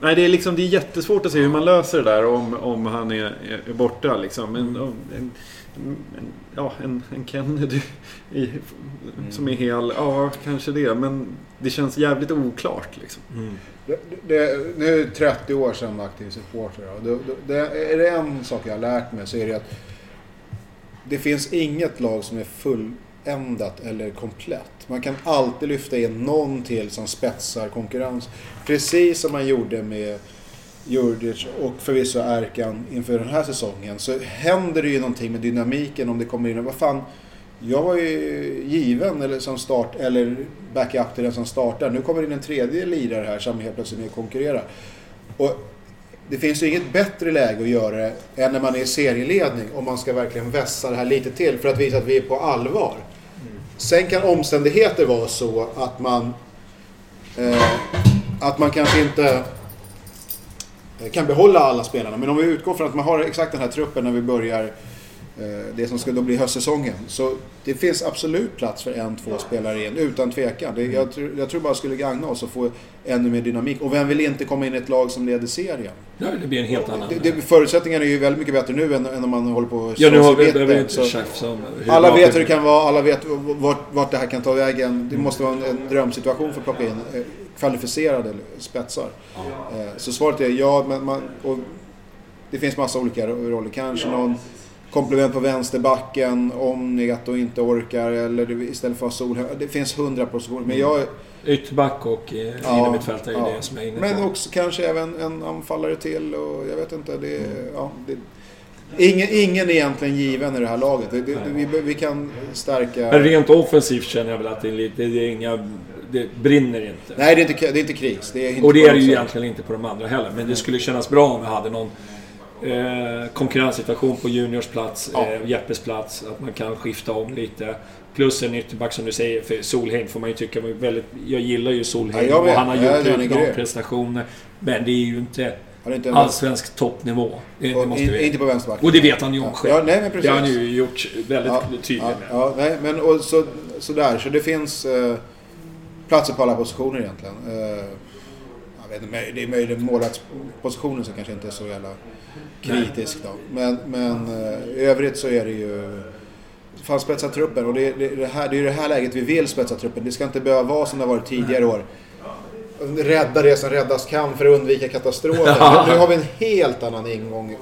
B: Nej, det är liksom det är jättesvårt att se hur man löser det där om, om han är, är borta liksom. En, om- en, en, ja, en, en Kennedy i, som är hel, ja kanske det. Men det känns jävligt oklart liksom.
C: Det, det, nu är det 30 år sedan aktiv supporter. och Det, det, det, är det en sak jag har lärt mig så är det att det finns inget lag som är fulländat eller komplett. Man kan alltid lyfta in någon till som spetsar konkurrens. Precis som man gjorde med Djurdjic och förvisso Erkan inför den här säsongen så händer det ju någonting med dynamiken om det kommer in. Vad fan, jag var ju given eller som start eller backup till den som startar. Nu kommer det in en tredje lirare här som helt plötsligt är med och konkurrerar. Och det finns ju inget bättre läge att göra det än när man är i serieledning om man ska verkligen vässa det här lite till för att visa att vi är på allvar. Sen kan omständigheter vara så att man eh, att man kanske inte kan behålla alla spelarna. Men om vi utgår från att man har exakt den här truppen när vi börjar eh, det som ska då bli höstsäsongen. Så det finns absolut plats för en, två spelare in, utan tvekan. Det, jag, tror- jag tror bara skulle gagna oss att få ännu mer dynamik. Och vem vill inte komma in i ett lag som leder serien?
A: Ja, det blir en helt annan...
C: Det, det, förutsättningarna är ju väldigt mycket bättre nu än, än om man håller på och
A: ja, nu har vi, behöver inte tjafsa om
C: Alla vet
A: det-
C: hur det kan vara, alla vet vart, vart det här kan ta vägen. Det måste vara en, en drömsituation för att plocka in eh, kvalificerade spetsar. Eh, Så svaret är ja, men man, och det finns massa olika ro- roller. Kanske någon komplement på vänsterbacken om Negato inte orkar eller istället för att ha sol. Det finns hundra positioner. Men jag...
A: Ytterback och eh,
C: Ja,
A: innermittfältare är
C: ja.
A: det som är inne på.
C: Men också kanske även en anfallare till och jag vet inte. Det, ja, det, ingen, ingen är egentligen given i det här laget. Det, det, vi, vi kan stärka...
A: Men rent offensivt känner jag väl att det är lite... Det är inga... Det brinner inte.
C: Nej, det är inte, det är inte kris. Det är inte
A: Och det är det ju egentligen inte på de andra heller. Men det skulle kännas bra om vi hade någon eh, konkurrenssituation på Juniors plats,
C: Ja.
A: eh, Jeppes plats. Att man kan skifta om lite. Plus en ytterback som du säger, för Solheim får man ju tycka var väldigt... Jag gillar ju Solheim
C: Ja,
A: och han har gjort
C: grym.
A: prestationer. Men det är ju inte allsvensk toppnivå. Vi...
C: inte på vänsterbacken.
A: Och det vet han ju om
C: Ja.
A: själv.
C: Ja, nej, men precis.
A: Det har han ju gjort väldigt
C: ja,
A: tydligt
C: ja,
A: med.
C: ja, nej, men och så, sådär. Så det finns eh, platser på alla positioner egentligen. Eh, jag vet inte, det är möjligt målvaktspositionen som kanske inte är så jävla kritisk då. Men, men eh, i övrigt så är det ju... Fan spetsa truppen och det, det, det, här, det är ju det här läget vi vill spetsa truppen. Det ska inte behöva vara som det har varit tidigare år. Rädda det som räddas kan för att undvika katastrofer. Nu har vi en helt annan ingång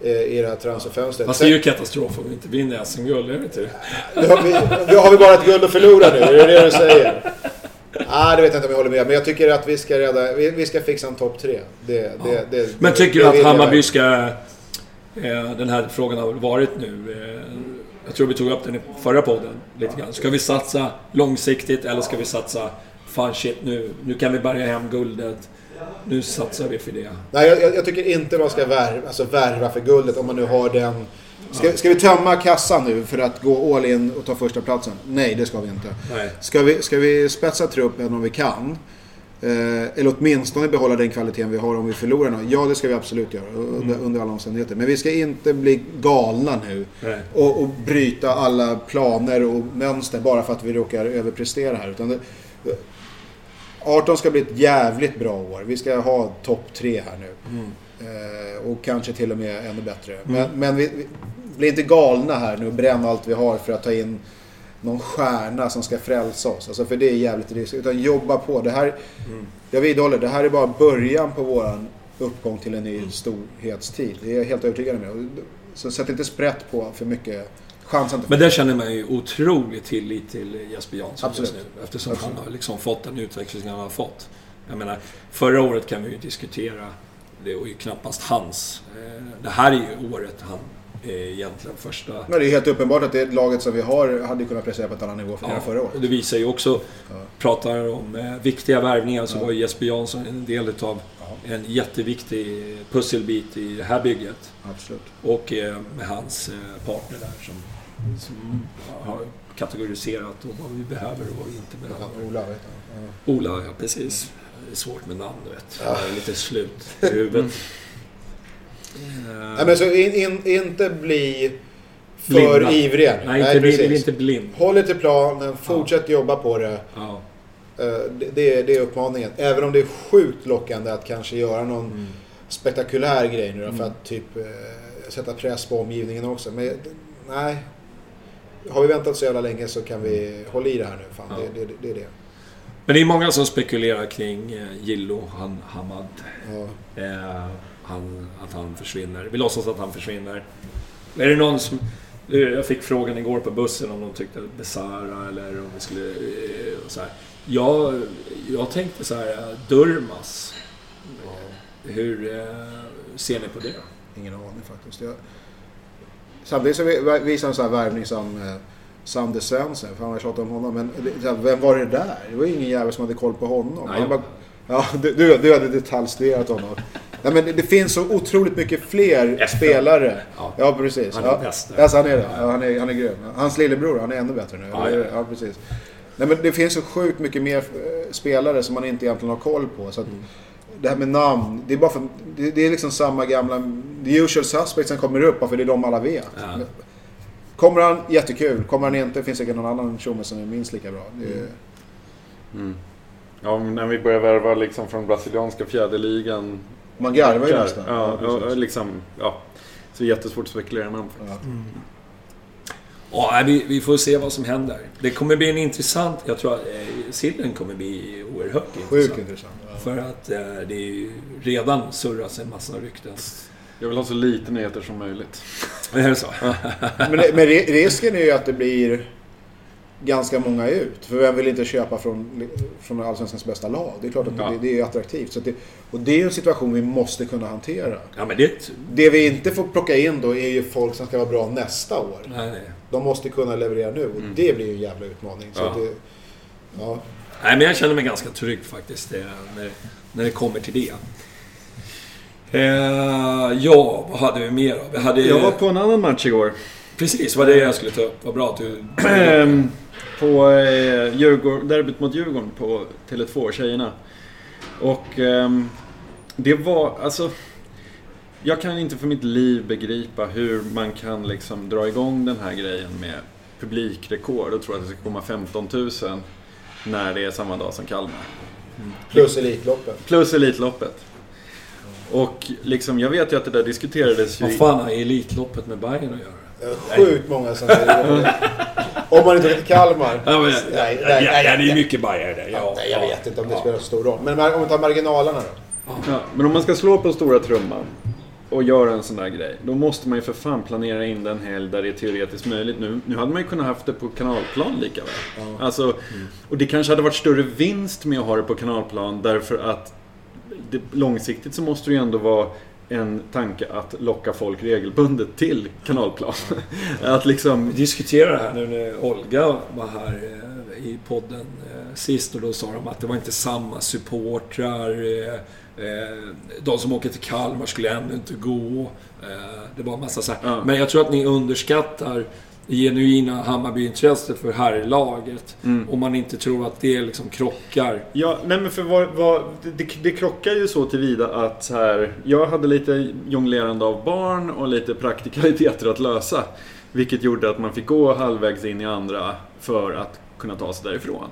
C: eh, i det här transferfönstret.
A: Fast det är ju katastrof om vi inte vinner SM-guld, är det inte?
C: Då har, vi, då har vi bara ett guld att förlora nu, är det det du säger? Nej, det vet jag inte om jag håller med. Men jag tycker att vi ska, rädda, vi, vi ska fixa en topp tre. Det, det, det,
A: Men tycker du att Hammarby ska... Eh, den här frågan har varit nu. Eh, jag tror vi tog upp den i förra podden lite grann. Ska vi satsa långsiktigt eller ska vi satsa... Fan shit, nu, nu kan vi bärga hem guldet. Nu satsar vi för det.
C: Nej, jag, jag, jag tycker inte man ska värva, alltså värva för guldet om man nu har den... Ska, ska vi tömma kassan nu för att gå all in och ta första platsen? Nej, det ska vi inte.
A: Nej.
C: Ska vi, ska vi spetsa truppen om vi kan? Eh, eller åtminstone behålla den kvaliteten vi har om vi förlorar någon. Ja, det ska vi absolut göra under, under alla omständigheter. Men vi ska inte bli galna nu och, och bryta alla planer och mönster bara för att vi råkar överprestera här. Utan det, 18 ska bli ett jävligt bra år. Vi ska ha topp tre här nu. Eh, och kanske till och med ännu bättre. Men, men vi, vi blir inte galna här nu och bränna allt vi har för att ta in någon stjärna som ska frälsa oss. Alltså för det är jävligt riskigt. Utan jobba på. Det här, Jag vidhåller, det här är bara början på våran uppgång till en ny storhetstid. Det är jag helt övertygad om. Så sätt inte sprätt på för mycket. Chansa inte.
A: Men där känner man ju otrolig tillit till Jesper Jansson
C: Absolut.
A: just nu. Eftersom
C: Absolut.
A: han har liksom fått den utveckling han har fått. Jag menar, förra året kan vi ju diskutera. Det var ju knappast hans. Eh, Det här är ju året han egentligen första...
C: Men det är helt uppenbart att det laget som vi har hade kunnat prestera på ett annat nivå för
A: Ja,
C: förra året.
A: det visar ju också, pratar om eh, viktiga värvningar, så var ju Jesper Jansson en del utav en jätteviktig pusselbit i det här bygget.
C: Absolut.
A: Och eh, med hans eh, partner där som, som har kategoriserat och vad vi behöver och vad vi inte behöver.
C: Ola, vet jag.
A: Ola, ja precis. Det är svårt med namn, du vet. Jag är lite slut i huvudet.
C: Nej, men så in, in, inte bli för
A: Blinda.
C: ivriga.
A: Nej, inte, bli,
C: precis.
A: inte blind.
C: Håll er till planen, fortsätt jobba på det.
A: Ja.
C: Eh, Det, det, är, det är uppmaningen. Även om det är sjukt lockande att kanske göra någon
A: Mm.
C: spektakulär grej nu då, för att typ eh, sätta press på omgivningen också. Men nej. Har vi väntat så jävla länge så kan vi hålla i det här nu. Fan,
A: Ja.
C: det, det, det är det.
A: Men det är många som spekulerar kring eh, Gillo han, Hamad.
C: Ja.
A: Eh, han, att han försvinner. Vi låtsas att han försvinner. Är det någon som... Jag fick frågan igår på bussen om de tyckte att Besara eller om vi skulle... eh, och Så här. Jag, jag tänkte så här, eh, Durmas. Hur eh, ser ni på det?
C: Ingen aning faktiskt. Jag... Samtidigt så vi- visar en sån här värvning som Sander Svensson. Fan vad jag tjatar om honom. Men vem var det där? Det var ingen jävel som hade koll på honom.
A: Nej.
C: Han bara, ja, du, du, du hade detaljstuderat honom. Nej, men det, det finns så otroligt mycket fler spelare.
A: Ja.
C: Ja, precis.
A: Han är
C: ja.
A: bäst.
C: Alltså, han är det. Ja, han, är, han är grym. Hans lillebror, han är ännu bättre nu.
A: Ja, ja.
C: ja precis. Nej, men det finns så sjukt mycket mer eh, spelare som man inte egentligen har koll på. Så att,
A: Mm.
C: Det här med namn, det är bara för, det, det är liksom samma gamla... The usual suspects som kommer upp för det är de alla vet.
A: Ja.
C: Kommer han, jättekul. Kommer han inte, finns säkert någon annan tjomme som är minst lika bra. Det är,
B: Mm. Ja, när vi börjar värva liksom från brasilianska fjäderligan.
C: Man garvar ju nästan.
B: Ja,
C: Ja,
B: ja, liksom, ja. Så jättesvårt att spekulera namn faktiskt.
C: Ja.
A: Ja, nej, vi, vi får se vad som händer. Det kommer bli en intressant... Jag tror att eh, sillen kommer bli oerhört intressant.
C: Sjukt intressant. Ja.
A: För att eh, det är ju redan surras en massa rykten.
B: Jag vill ha så lite nyheter som möjligt.
A: Är det så?
C: Men, det- men ri- risken är ju att det blir ganska många ut. För vem vill inte köpa från, från Allsvenskans bästa lag? Det är klart att
B: Ja.
C: det, det är attraktivt. Så att det, och det är ju en situation vi måste kunna hantera.
A: Ja, men det...
C: Det vi inte får plocka in då är ju folk som ska vara bra nästa år.
A: Nej, nej.
C: De måste kunna leverera nu och det blir ju en jävla utmaning. Så
A: Ja.
C: det, ja.
A: Nej, men jag känner mig ganska trygg faktiskt eh, när, när det kommer till det. Eh, ja, vad hade vi mer då? Vi hade...
B: Jag var på en annan match igår.
A: Precis, vad det jag skulle ta upp. Vad bra att du...
B: Ehm, på eh, derbyt mot Djurgården på Tele2, tjejerna. Och ehm, det var, alltså... Jag kan inte för mitt liv begripa hur man kan liksom dra igång den här grejen med publikrekord och tro att det ska komma 15 000 när det är samma dag som Kalmar.
C: Plus Elitloppet.
B: Plus Elitloppet. Och liksom, jag vet ju att det där diskuterades ju...
A: Vad
B: i-
A: fan har Elitloppet med Bayern att göra?
C: Sjukt många som säger det. Om man inte åker till Kalmar.
A: Ja, men,
C: Nej,
A: ja,
C: nej,
A: ja,
C: nej,
A: ja, det är mycket Bayern där. Ja,
C: Nej, jag
A: ja.
C: vet inte om det
A: Ja.
C: spelar så stor roll. Men om vi tar marginalerna då?
B: Ja, men om man ska slå på stora trumman och göra en sån där grej, då måste man ju för fan planera in den helg där det är teoretiskt möjligt. Nu, nu hade man ju kunnat haft det på kanalplan lika väl. Alltså, och det kanske hade varit större vinst med att ha det på kanalplan därför att det, långsiktigt så måste det ju ändå vara en tanke att locka folk regelbundet till kanalplan. att liksom...
A: Vi diskuterade det här nu när Olga var här eh, i podden eh, sist och då sa de att det var inte samma supportrar. eh, De som åker till Kalmar skulle ändå inte gå. Det var en massa så här.
B: Ja.
A: Men jag tror att ni underskattar genuina Hammarbyintresset för herrlaget. Om man inte tror att det liksom krockar.
B: Ja, nej men för vad, vad, det, det krockar ju så tillvida att här, jag hade lite jonglerande av barn och lite praktikaliteter att lösa. Vilket gjorde att man fick gå halvvägs in i andra för att kunna ta sig därifrån.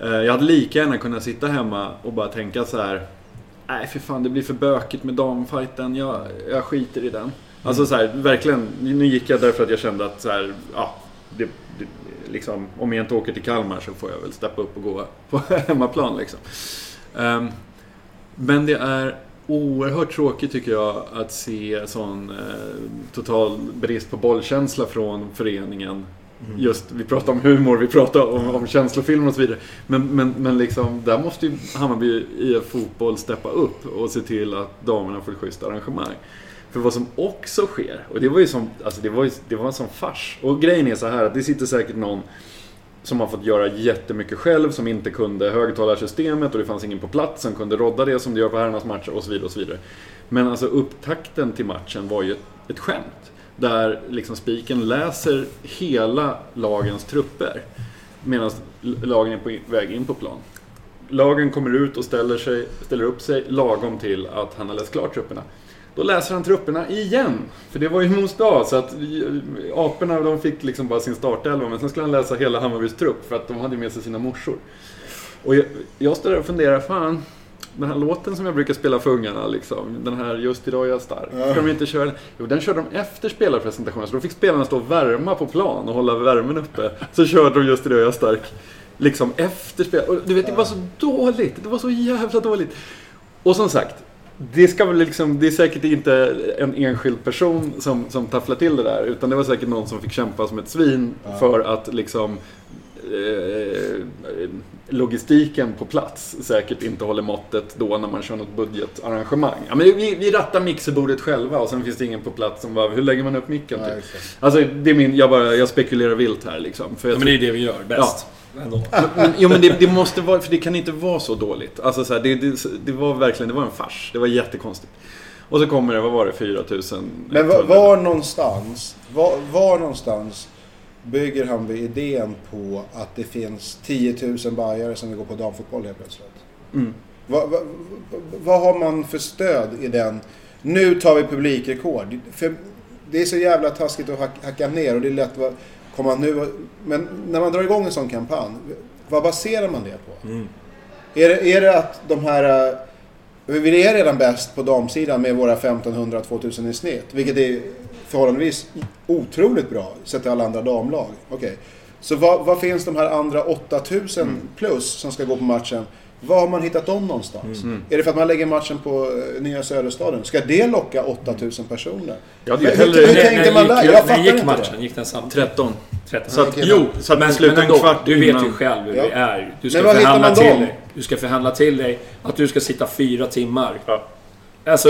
B: Eh, Jag hade lika gärna kunnat sitta hemma och bara tänka så här. Nej för fan det blir för bökigt med damfighten, jag, jag skiter i den. Alltså så här, verkligen, nu gick jag därför att jag kände att så här, ja, det, det, liksom, om jag inte åker till Kalmar så får jag väl steppa upp och gå på hemmaplan liksom. Ehm, men det är oerhört tråkigt tycker jag att se sån eh, total brist på bollkänsla från föreningen. Just, vi pratar om humor, vi pratar om, om känslofilmer och så vidare. Men, men, men liksom, där måste ju Hammarby i fotboll steppa upp och se till att damerna får ett schysst arrangemang. För vad som också sker, och det var ju som, alltså det var, ju, det var en sån fars. Och grejen är så här att det sitter säkert någon som har fått göra jättemycket själv, som inte kunde högtalarsystemet och det fanns ingen på plats som kunde rodda det som det gör på herrarnas matcher och så vidare. Och så vidare. Men alltså upptakten till matchen var ju ett, ett skämt. Där liksom spiken läser hela lagens trupper medan lagen är på väg in på plan. Lagen kommer ut och ställer, sig, ställer upp sig lagom till att han har läst klart trupperna. Då läser han trupperna igen. För det var ju Mos dag, så att aporna de fick liksom bara sin startelva. Men sen skulle han läsa hela Hammarbys trupp för att de hade med sig sina morsor. Och jag, jag står där och funderar, fan. Den här låten som jag brukar spela för ungarna, liksom, den här Just idag är jag stark. Ska de inte köra den? Jo, den körde de efter spelarpresentationen. Så då fick spelarna stå och värma på plan och hålla värmen uppe. Så körde de Just idag är jag stark. Liksom efter spel. Och du vet, det var så dåligt. Det var så jävla dåligt. Och som sagt, det, ska väl liksom, det är säkert inte en enskild person som, som tafflar till det där. Utan det var säkert någon som fick kämpa som ett svin för att liksom eh, logistiken på plats säkert inte håller måttet då när man kör något budgetarrangemang. Ja, men vi, vi rattar mixerbordet själva och sen finns det ingen på plats som bara, hur lägger man upp micken? Typ?
C: exakt.
B: Alltså, det är min, jag, bara, jag spekulerar vilt här liksom. För jag
A: Ja, men det är det vi gör bäst. Ändå.
B: men, jo men det, det måste vara, för det kan inte vara så dåligt. Alltså så här, det, det, det var verkligen, det var en fars. Det var jättekonstigt. Och så kommer det, vad var det, 4000?
C: Men var, var någonstans, var, var någonstans bygger han idén på att det finns 10 000 bajare som vill gå på damfotboll helt plötsligt?
B: Mm.
C: Vad, vad, vad, har man för stöd i den? Nu tar vi publikrekord. För det är så jävla taskigt att hack- hacka ner och det är lätt att komma nu. Men när man drar igång en sån kampanj, vad baserar man det på? Är, det, är det att de här... eh, Vi är redan bäst på damsidan med våra 1500-2000 i snitt. Vilket är förhållandevis otroligt bra sett till alla andra damlag. Okej. Så vad, vad finns de här andra 8000 plus som ska gå på matchen? Var har man hittat dem någonstans? Är det för att man lägger matchen på eh, Nya Söderstaden? Ska det locka 8000 personer?
B: Ja, det
C: hur, hur
A: När-
C: tänkte man där?
A: ju-
C: Jag fattar
A: gick
C: inte
A: matchen?
C: det.
A: Gick den samtidigt?
B: 13.
A: 13.
B: Så att, jo, så att
A: men, men
B: en kvart
A: du vet ju själv hur
C: Ja.
A: det är. Du ska förhandla till
C: dem?
A: dig. Du ska förhandla till dig att du ska sitta fyra timmar.
B: Ja.
A: Alltså,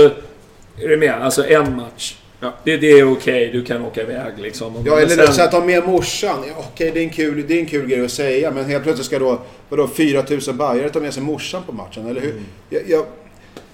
A: är du med? Alltså en match.
B: Ja.
A: Det, det är okej, du kan åka iväg liksom.
C: Ja, eller
A: sen-
C: så att ta med morsan. Ja, okej, det, är en kul, det är en kul grej att säga. Men helt plötsligt ska då, vadå, 4000 bajare ta med sig morsan på matchen, eller hur?
A: Mm.
C: Jag, jag,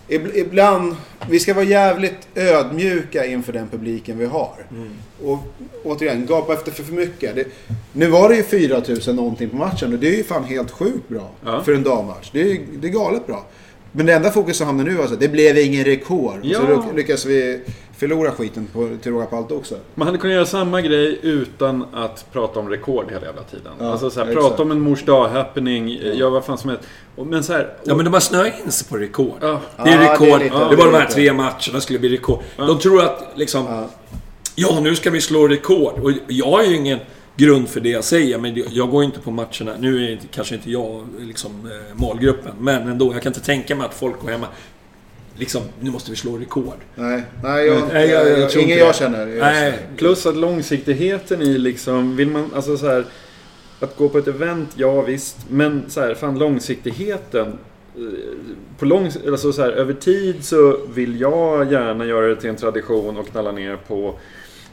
C: ib- ibland, vi ska vara jävligt ödmjuka inför den publiken vi har.
A: Mm.
C: Och återigen, gapa efter för, för mycket. Det, nu var det ju 4000 någonting på matchen och det är ju fan helt sjukt bra
B: Ja.
C: för en dammatch. Det är, det är galet bra. Men det enda fokus som hamnar nu var att det blev ingen rekord.
B: Ja.
C: Så då lyckas vi förlora skiten på, till råga på allt också.
B: Man hade kunnat göra samma grej utan att prata om rekord hela jävla tiden.
C: Ja,
B: alltså så här, prata om en mors dag-happening, ja. vad fan som helst. Och- Men så här,
A: Ja men de har snöat in sig på rekord.
B: Ja.
A: Det är
C: Ja, det är
A: rekord. Det
C: lite-
A: är,
C: det
A: bara de här
C: lite.
A: tre matcherna skulle bli rekord. De tror att liksom...
C: Ja.
A: Ja, nu ska vi slå rekord. Och jag har ju ingen grund för det jag säger, men jag går inte på matcherna. Nu är kanske inte jag liksom eh, målgruppen, men ändå. Jag kan inte tänka mig att folk går hemma... Liksom, nu måste vi slå rekord.
C: Nej, nej, jag,
A: Nej, jag- jag tror
C: ingen
A: inte
C: jag känner. Jag
A: Nej.
B: Plus att långsiktigheten i liksom, vill man, alltså så här, att gå på ett event, ja visst. Men så här, fan långsiktigheten. eh, På lång, alltså så här, över tid så vill jag gärna göra det till en tradition och knalla ner på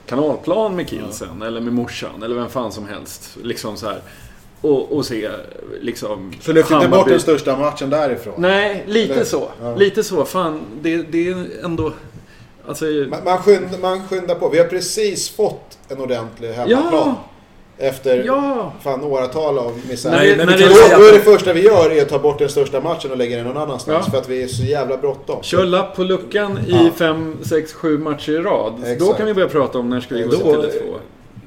B: kanalplan med kidsen eller med morsan eller vem fan som helst. Liksom så här. Och, och se liksom...
C: Så lyft inte bort den största matchen därifrån.
B: Nej, lite
C: Nej.
B: så.
C: Ja.
B: Lite så. Fan, det, det är ändå... Alltså...
C: Man, man, skyndar, man skyndar på. Vi har precis fått en ordentlig hemmaplan.
B: Ja!
C: Efter
B: Ja!
C: fan åratal av misär.
A: Nej, men kan
C: då, då är det första vi gör är att ta bort den största matchen och lägga den någon annanstans.
B: Ja.
C: För att vi är så jävla bråttom.
B: Kör lapp på luckan i
C: Ja.
B: fem, sex, sju matcher i rad. Då
C: Exakt.
B: kan vi börja prata om när ska vi gå till
A: Då,
B: Tele2.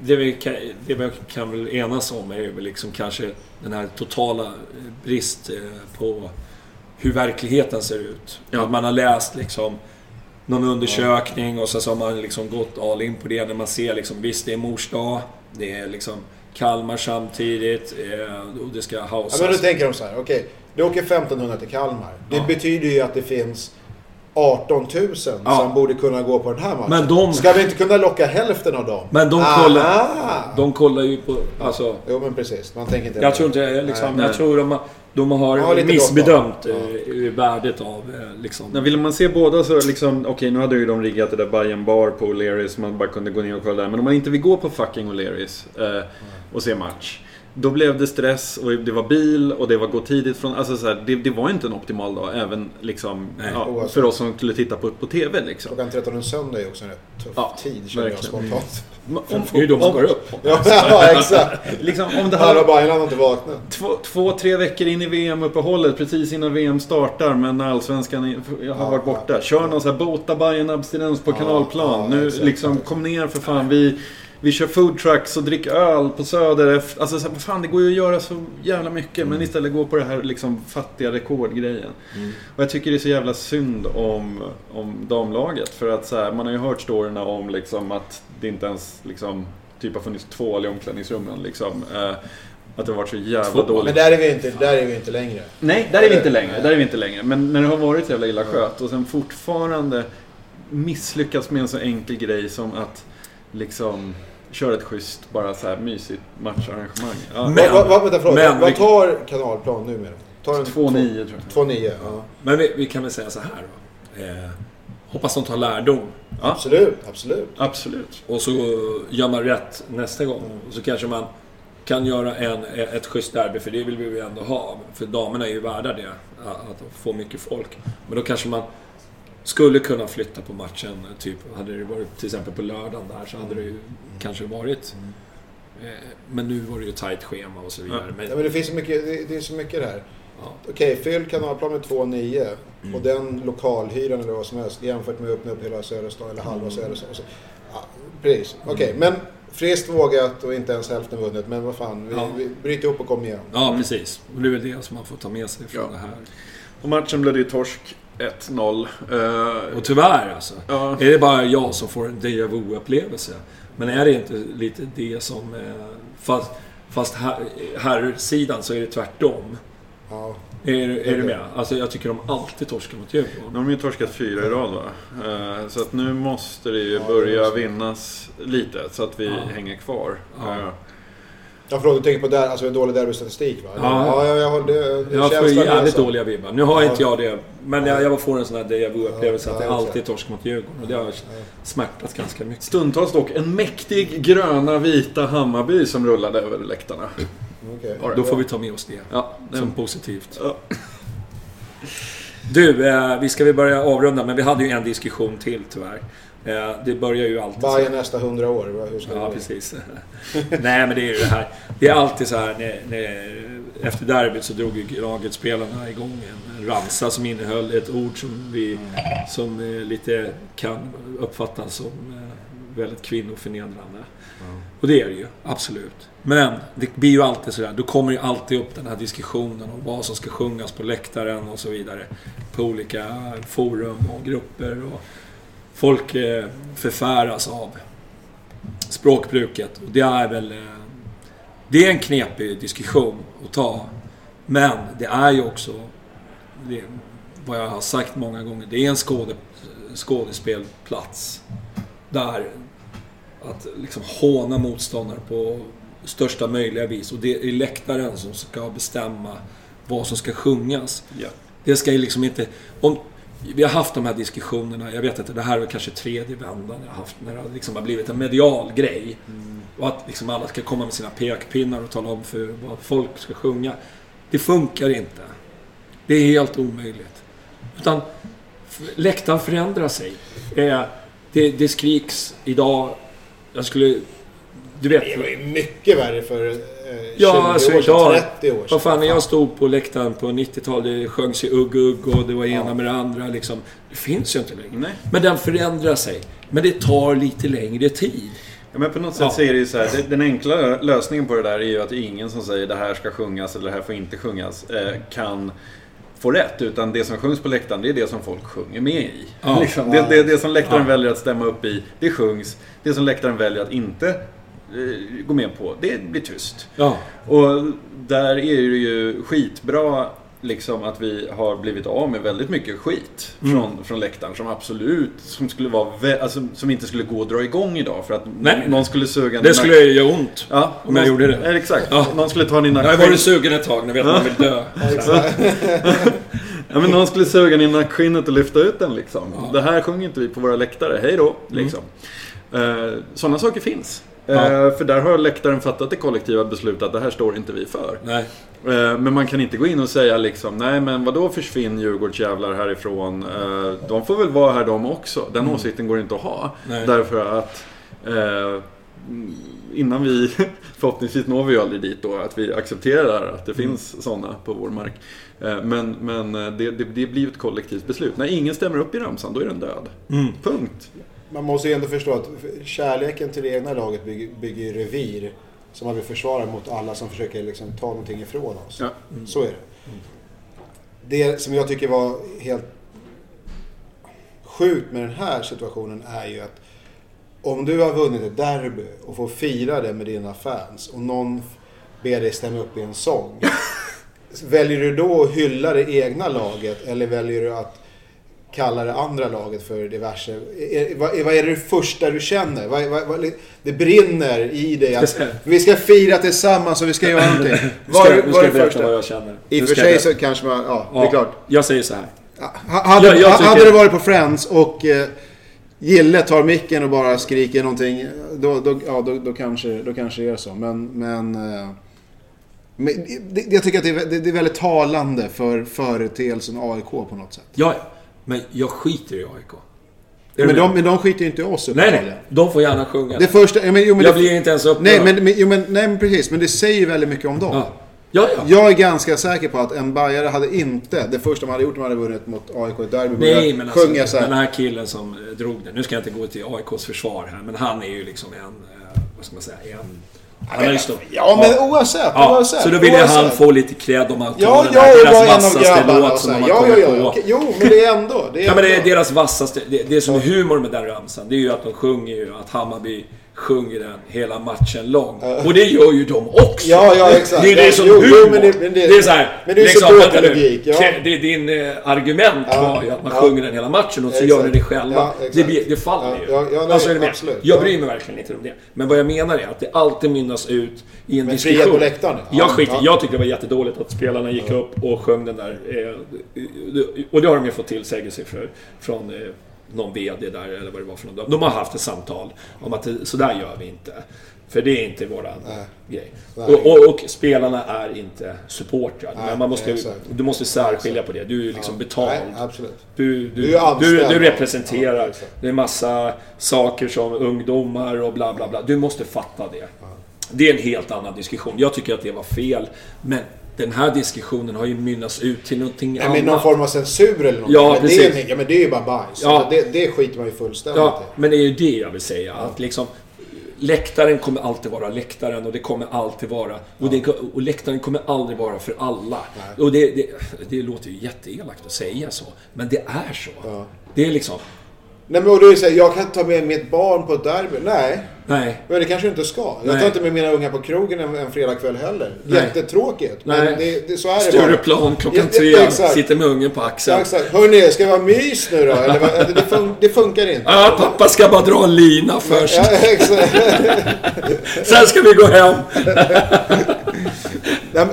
A: Det, vi kan, det vi kan väl enas om är väl liksom kanske den här totala eh, brist eh, på hur verkligheten ser ut.
B: Ja.
A: Att man har läst liksom någon undersökning och så, så har man liksom gått all in på det när man ser liksom, visst det är mors dag, det är liksom Kalmar samtidigt eh, och det ska
C: Ja,
A: hausas.
C: men då tänker de så här, okej. Du åker 1500 till Kalmar. Det
A: Ja.
C: betyder ju att det finns 18 000
A: Ja.
C: som borde kunna gå på den här matchen.
A: Men de-
C: Ska vi inte kunna locka hälften av dem?
A: Men de kollar, de kollar ju på... Alltså,
C: Jo men precis, man tänker inte...
A: jag tror inte... Liksom,
B: Nej.
A: jag tror de har, de har
C: Ja, lite
A: missbedömt eh, värdet av eh, liksom...
B: När ville man se båda så liksom, okej nu hade ju de riggat det där Bayern Bar på O'Learys, man bara kunde gå ner och kolla där. Men om man inte vill gå på fucking O'Learys eh, och se match. Då blev det stress och det var bil och det var gå tidigt från... Alltså så här, det, det var inte en optimal dag även liksom,
A: Nej.
B: ja,
C: Oavsett.
B: för oss som skulle titta på, på TV liksom.
C: Klockan 13 en söndag är också en rätt tuff
B: Ja,
C: tid känner jag spontant.
B: Om,
A: Det är ju de som går upp.
C: Ja, ja exakt.
B: liksom, om det här,
C: Bajen har inte vaknat.
B: två, två, tre veckor in i VM-uppehållet, precis innan VM startar, men när Allsvenskan är- har
C: Ja,
B: varit borta. Kör någon sån här bota Bayern abstinens på
C: Ja,
B: kanalplan.
C: ja,
B: nu
C: exakt,
B: liksom,
C: exakt.
B: kom ner för fan. Vi, vi kör food trucks och drick öl på Söder. Alltså, så här, fan, det går ju att göra så jävla mycket.
C: Mm.
B: Men istället gå på det här liksom, fattiga rekordgrejen. Och jag tycker det är så jävla synd om, om damlaget. För att så här, man har ju hört storyna om liksom, att det inte ens liksom, typ har funnits tvål i omklädningsrummen. Liksom. Eh, att det har varit så jävla
A: Tvål?
B: dåligt.
C: Men där är vi inte, där är vi inte längre.
B: Nej, där är vi inte längre. Där är vi inte längre. Men när det har varit så jävla illa skött och sen fortfarande misslyckas med en så enkel grej som att liksom kör ett schysst, bara så här mysigt matcharrangemang. Ja.
A: Men-
C: vad, vad, vänta, förlåt.
A: men
C: vad
A: vi-
C: tar kanalplan nu med Tar en
B: 2-9 tror jag.
C: 2-9, ja.
A: Men vi, vi kan väl säga så här då. Eh, hoppas de tar lärdom.
C: Absolut, absolut.
B: Absolut.
A: Och så gör man rätt nästa gång. Och så kanske man kan göra en, ett schysst derby, för det vill vi ju ändå ha. För damerna är ju värda det, att få mycket folk. Men då kanske man skulle kunna flytta på matchen. Typ, hade det varit till exempel på lördagen där så hade det ju kanske varit... Eh, men nu var det ju tajt schema och så vidare. Men,
C: Ja, men det finns så mycket, det, det är så mycket där.
A: Ja.
C: Okej, fyll kanalplan med 2,9
A: Mm.
C: och den lokalhyran eller vad som helst jämfört med att öppna upp hela södra stan eller
A: Mm.
C: halva södra stan. Så, ja, precis, okej. Men friskt vågat och inte ens hälften vunnet. Men vad fan, vi,
A: Ja.
C: vi bryter ihop och kommer igen.
A: ja, precis. Och det är väl det som man får ta med sig från
B: Ja.
A: det här.
B: Och matchen blev det ju torsk 1-0. Eh,
A: Och tyvärr alltså.
B: Ja.
A: Är det bara jag som får en déjà vu-upplevelse? Men är det inte lite det som... eh, Fast, fast här, här sidan så är det tvärtom.
C: Ja.
A: Är, är du med? Alltså jag tycker de alltid torskar mot Djurgården.
B: har de ju torskat fyra i rad va? Eh, Så att nu måste det ju
C: Ja, det
B: börja
C: så.
B: vinnas lite så att vi
A: Ja.
B: hänger kvar.
A: Ja.
C: Ja, förlåt, du tänker på där, alltså dålig derbystatistik va?
A: Ja.
C: ja, ja jag har det. det
A: Jag får
C: är
A: jävligt dåliga vibbar. Nu har
C: Ja.
A: inte jag det. Men jag, jag får en sån här déjà vu-upplevelse
C: Ja,
A: att
C: ja,
A: jag
C: exakt.
A: alltid torskar mot Djurgården. Och det har smärtat ganska mycket.
B: Stundtals dock en mäktig gröna vita Hammarby som rullade över läktarna.
C: Okej.
A: Då får vi ta med oss det.
B: Ja,
A: Som positivt.
B: Ja.
A: Du, eh, vi ska väl börja avrunda, men vi hade ju en diskussion till tyvärr. Eh, det börjar ju alltid...
C: Bayern nästa hundra år, hur ska det
A: Ja,
C: gå?
A: precis. Nej, men det är ju det här. Det är alltid så här när, när, efter derbyt så drog ju laget-spelarna igång en, ramsa som innehöll ett ord som vi som eh, lite kan uppfattas som eh, väldigt kvinnoförnedrande. Och det är det ju, absolut. Men det blir ju alltid sådär, då kommer ju alltid upp den här diskussionen om vad som ska sjungas på läktaren och så vidare. På olika forum och grupper. Och folk eh, förfäras av språkbruket. Och det är väl... eh, Det är en knepig diskussion att ta. Men det är ju också... Det, vad jag har sagt många gånger. Det är en skåde, skådespelplats. Där att liksom håna motståndare på största möjliga vis. Och det är läktaren som ska bestämma vad som ska sjungas.
B: Ja.
A: Det ska ju liksom inte... Om, vi har haft de här diskussionerna, jag vet inte, det här är kanske tredje vändan jag har haft när det liksom har blivit en medial grej. Och att liksom alla ska komma med sina pekpinnar och tala om för vad folk ska sjunga. Det funkar inte. Det är helt omöjligt. Utan läktaren förändrar sig. Eh, det, det skriks idag, jag skulle... Du vet...
C: Det var ju mycket värre för 20
A: Ja, alltså
C: år
A: idag...
C: 30 år sedan.
A: Vad fan, när jag stod på läktaren på 90-talet, det sjöngs ju Ugg Ugg och det var ena med det andra liksom. Det finns ju inte längre.
B: Nej.
A: Men den förändrar sig. Men det tar lite längre tid.
B: Ja, men på något sätt
A: Ja.
B: så är det ju så här, den enkla lösningen på det där är ju att ingen som säger det här ska sjungas eller det här får inte sjungas eh, kan få rätt. Utan det som sjungs på läktaren, det är det som folk sjunger med i.
A: Ja.
B: Liksom. Det, det, det som läktaren
A: Ja.
B: väljer att stämma upp i, det sjungs. Det som läktaren väljer att inte eh, gå med på, det blir tyst.
A: Ja.
B: Och där är det ju skitbra liksom att vi har blivit av med väldigt mycket skit
A: Mm.
B: från, från läktaren som absolut som skulle vara alltså, som inte skulle gå att dra igång idag för att
A: Nej.
B: någon skulle suga
A: Det skulle göra ont.
B: ja,
A: om jag gjorde det.
B: Ja, exakt.
A: Ja.
B: Någon skulle ta i
A: Jag har varit sugen ett tag, ni vet man vill dö.
B: Ja, men någon skulle suga i nackskinnet och lyfta ut den liksom. Det här sjunger inte vi på våra läktare. Hej då! Liksom. Eh, Sådana saker finns. Eh,
A: Ja.
B: För där har läktaren fattat det kollektiva beslutet att det här står inte vi för.
A: Nej.
B: Eh, Men man kan inte gå in och säga liksom, nej men vadå försvinn Djurgårdsjävlar härifrån? Eh, De får väl vara här de också. Den åsikten går inte att ha.
A: Nej.
B: Därför att eh, innan vi, förhoppningsvis når vi ju aldrig dit då, att vi accepterar att det finns sådana på vår mark. Eh, Men, men eh, det, det, det blir ett kollektivt beslut. När ingen stämmer upp i ramsan, då är den död. Punkt.
C: Man måste ju ändå förstå att kärleken till det egna laget bygger, bygger ju revir som man vill försvara mot alla som försöker liksom ta någonting ifrån oss.
B: Ja.
C: Så är det. Det som jag tycker var helt sjukt med den här situationen är ju att om du har vunnit ett derby och får fira det med dina fans och någon ber dig stämma upp i en sång. väljer du då att hylla det egna laget eller väljer du att kallar det andra laget för diverse. Är, vad, är, vad är det första du känner? Vad, vad, vad, det brinner i dig att vi ska fira tillsammans och vi ska göra någonting.
A: Nu
C: Vad
A: ska,
C: är-
A: nu ska jag
C: det
A: berätta
C: första?
A: vad jag känner.
C: I
A: Nu
C: och för sig så kanske man, ja, det är klart.
A: Jag säger så här.
C: Ha- Hade,
A: Jag- jag tycker-
C: hade det varit på Friends och eh, Gille tar micken och bara skriker någonting. Då, då, ja, då, då, kanske, då kanske det är så. Men, men, eh, men det, jag tycker att det är, det är väldigt talande för företeelsen AIK på något sätt.
A: Ja, men jag skiter i AIK.
C: Men de, men de skiter ju inte i oss
A: Nej, nej. De får gärna sjunga.
C: Det första, ja, men, jo, men
A: jag
C: det,
A: blir inte ens upprörd.
C: nej, men, men, jo, men, nej, men precis. Men det säger väldigt mycket om dem.
A: Ja. Ja, ja.
C: Jag är ganska säker på att en bajare hade inte, det första man hade gjort om man hade vunnit mot AIK i derby,
A: Nej, men alltså,
C: sjunga så här.
A: den här killen som eh, drog det. Nu ska jag inte gå till AIKs försvar här, men han är ju liksom en... eh, Vad ska man säga? En... Han har ju stått...
C: Ja, men oavsett.
A: Ja,
C: oavsett
A: så då ville
C: oavsett.
A: han få lite cred om att
C: Ja,
A: den här
C: är
A: deras vassaste låt som de har
C: Ja, ja,
A: kommit
C: ja.
A: på.
C: Jo, men det är ändå. Det är
A: Ja men det är deras vassaste, det, det som är humor med den ramsan, det är ju att de sjunger ju att Hammarby sjunger den hela matchen lång. Och det gör ju de också!
C: Ja, ja, exakt.
A: Det är det som
C: jo, jo,
A: humor.
C: men det- men det-
A: det är så här,
C: men det är
A: liksom,
C: supporterlogik, ja.
A: Det, din eh, argument
C: Ja,
A: var ju att man
C: ja.
A: sjunger den hela matchen och så
C: Exakt.
A: gör ni det själva.
C: Ja,
A: det, det faller ju.
C: Ja, ja, ja, nej,
A: alltså, är
C: absolut.
A: Jag
C: Ja.
A: bryr mig verkligen inte om det. Men vad jag menar är att det alltid mynnas ut i en
C: Men
A: diskussion.
C: frihet på läktaren, ja.
A: Jag, skiter,
C: Ja.
A: jag tyckte det var jättedåligt att spelarna gick upp och sjöng den där. Eh, och det har de ju fått tillsägelse för, från eh, någon VD där eller vad det var för någon. De har haft ett samtal om att det, så där gör vi inte. För det är inte våran grej.
C: Nej.
A: Och, och, och spelarna är inte supportrar. Men man måste,
C: exakt.
A: du måste särskilja på det. Du är liksom betald.
C: Nej.
A: Du,
C: Du
A: du, du, du representerar.
C: Ja, exakt.
A: det är massa saker som ungdomar och bla bla bla. Du måste fatta det. Det är en helt annan diskussion. Jag tycker att det var fel. Men den här diskussionen har ju mynnats ut till någonting
C: Nej,
A: annat.
C: men någon form av censur eller något.
A: Ja,
C: men, det är,
A: precis.
C: ja, men det är ju bara bajs.
A: Ja.
C: Alltså, det, det skiter man ju fullständigt
A: Ja,
C: i.
A: men det är ju det jag vill säga. Att liksom, läktaren kommer alltid vara läktaren och det kommer alltid vara... Och, det, och läktaren kommer aldrig vara för alla. Och det, det, det låter ju jätteelakt att säga så. Men det är så. Det är liksom...
C: Nej, men och så här, jag kan ta med mitt barn på ett derby. Nej,
A: Nej.
C: men det kanske du inte ska. Jag tar inte med mina unga på krogen en, en fredagkväll heller.
A: Nej.
C: Jättetråkigt. Men
A: Nej.
C: det, det, så är det
A: Stureplan klockan
C: Ja,
A: tre.
C: ja, exakt.
A: Sitter med ungen på axeln.
C: Ja, exakt. Hörni, ska det vara mys nu då? Eller, det, fun, det funkar inte.
A: Ja, pappa ska bara dra en lina först.
C: Ja, exakt.
A: Sen ska vi gå hem.
C: Nej,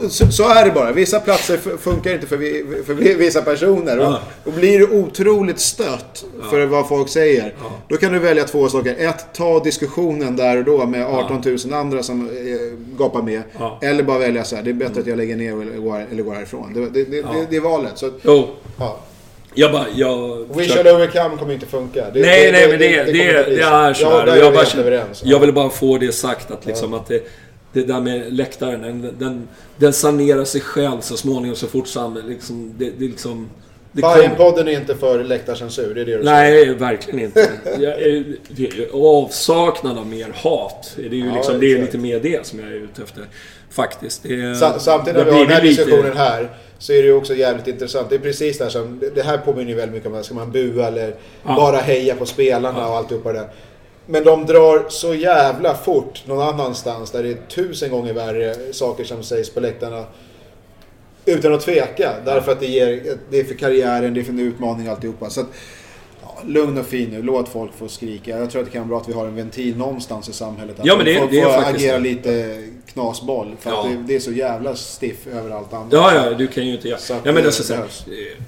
C: men, så, så är det bara. Vissa platser funkar inte för, vi, för vi- vissa personer. Och,
A: Ja.
C: och blir du otroligt stött för vad folk säger. Då kan du välja två saker. Ett, ta diskussionen där och då med 18 000 andra som eh, gapar med.
A: Ja.
C: Eller bara välja så här. Det är bättre att jag lägger ner eller går, eller går härifrån. Det, det, det, det, det är valet. Så,
A: Jo,
C: ja.
A: jag bara... Jag
C: We shall overcome kommer inte funka. Det,
A: Nej, nej, men det, det, det,
C: så.
A: är så
C: Ja,
A: här. Jag, bara, jag vill bara få det sagt att, liksom, att det, det där med läktaren, den, den, den sanerar sig själv så småningom så fort samhället liksom... Det, det liksom det.
C: Bajenpodden är inte för läktarcensur, det är det du säger.
A: Nej, verkligen inte. Avsaknad av mer hat. Det är ju
C: Ja,
A: liksom, det är lite mer det som jag är ute efter. Faktiskt. Det
C: Samtidigt när vi har den här
A: lite-
C: diskussionen här så är det ju också jävligt intressant. Det är precis det här som, det här påminner ju väldigt mycket om, ska man bua eller
A: Ja.
C: bara heja på spelarna och alltihopa det där. Men de drar så jävla fort någon annanstans där det är tusen gånger värre saker som sägs på läktarna. Utan att tveka. Därför att det, ger, det är för karriären, det är för en utmaning alltihopa. Så att, ja, lugn och fin nu, låt folk få skrika. Jag tror att det kan vara bra att vi har en ventil någonstans i samhället. Att
A: Ja, men det-
C: folk
A: det
C: får
A: faktiskt
C: agera lite knasboll. För
A: Ja.
C: det, det är så jävla stiff överallt annars.
A: Ja, ja, du kan ju inte göra...
C: Så
A: Ja, men alltså,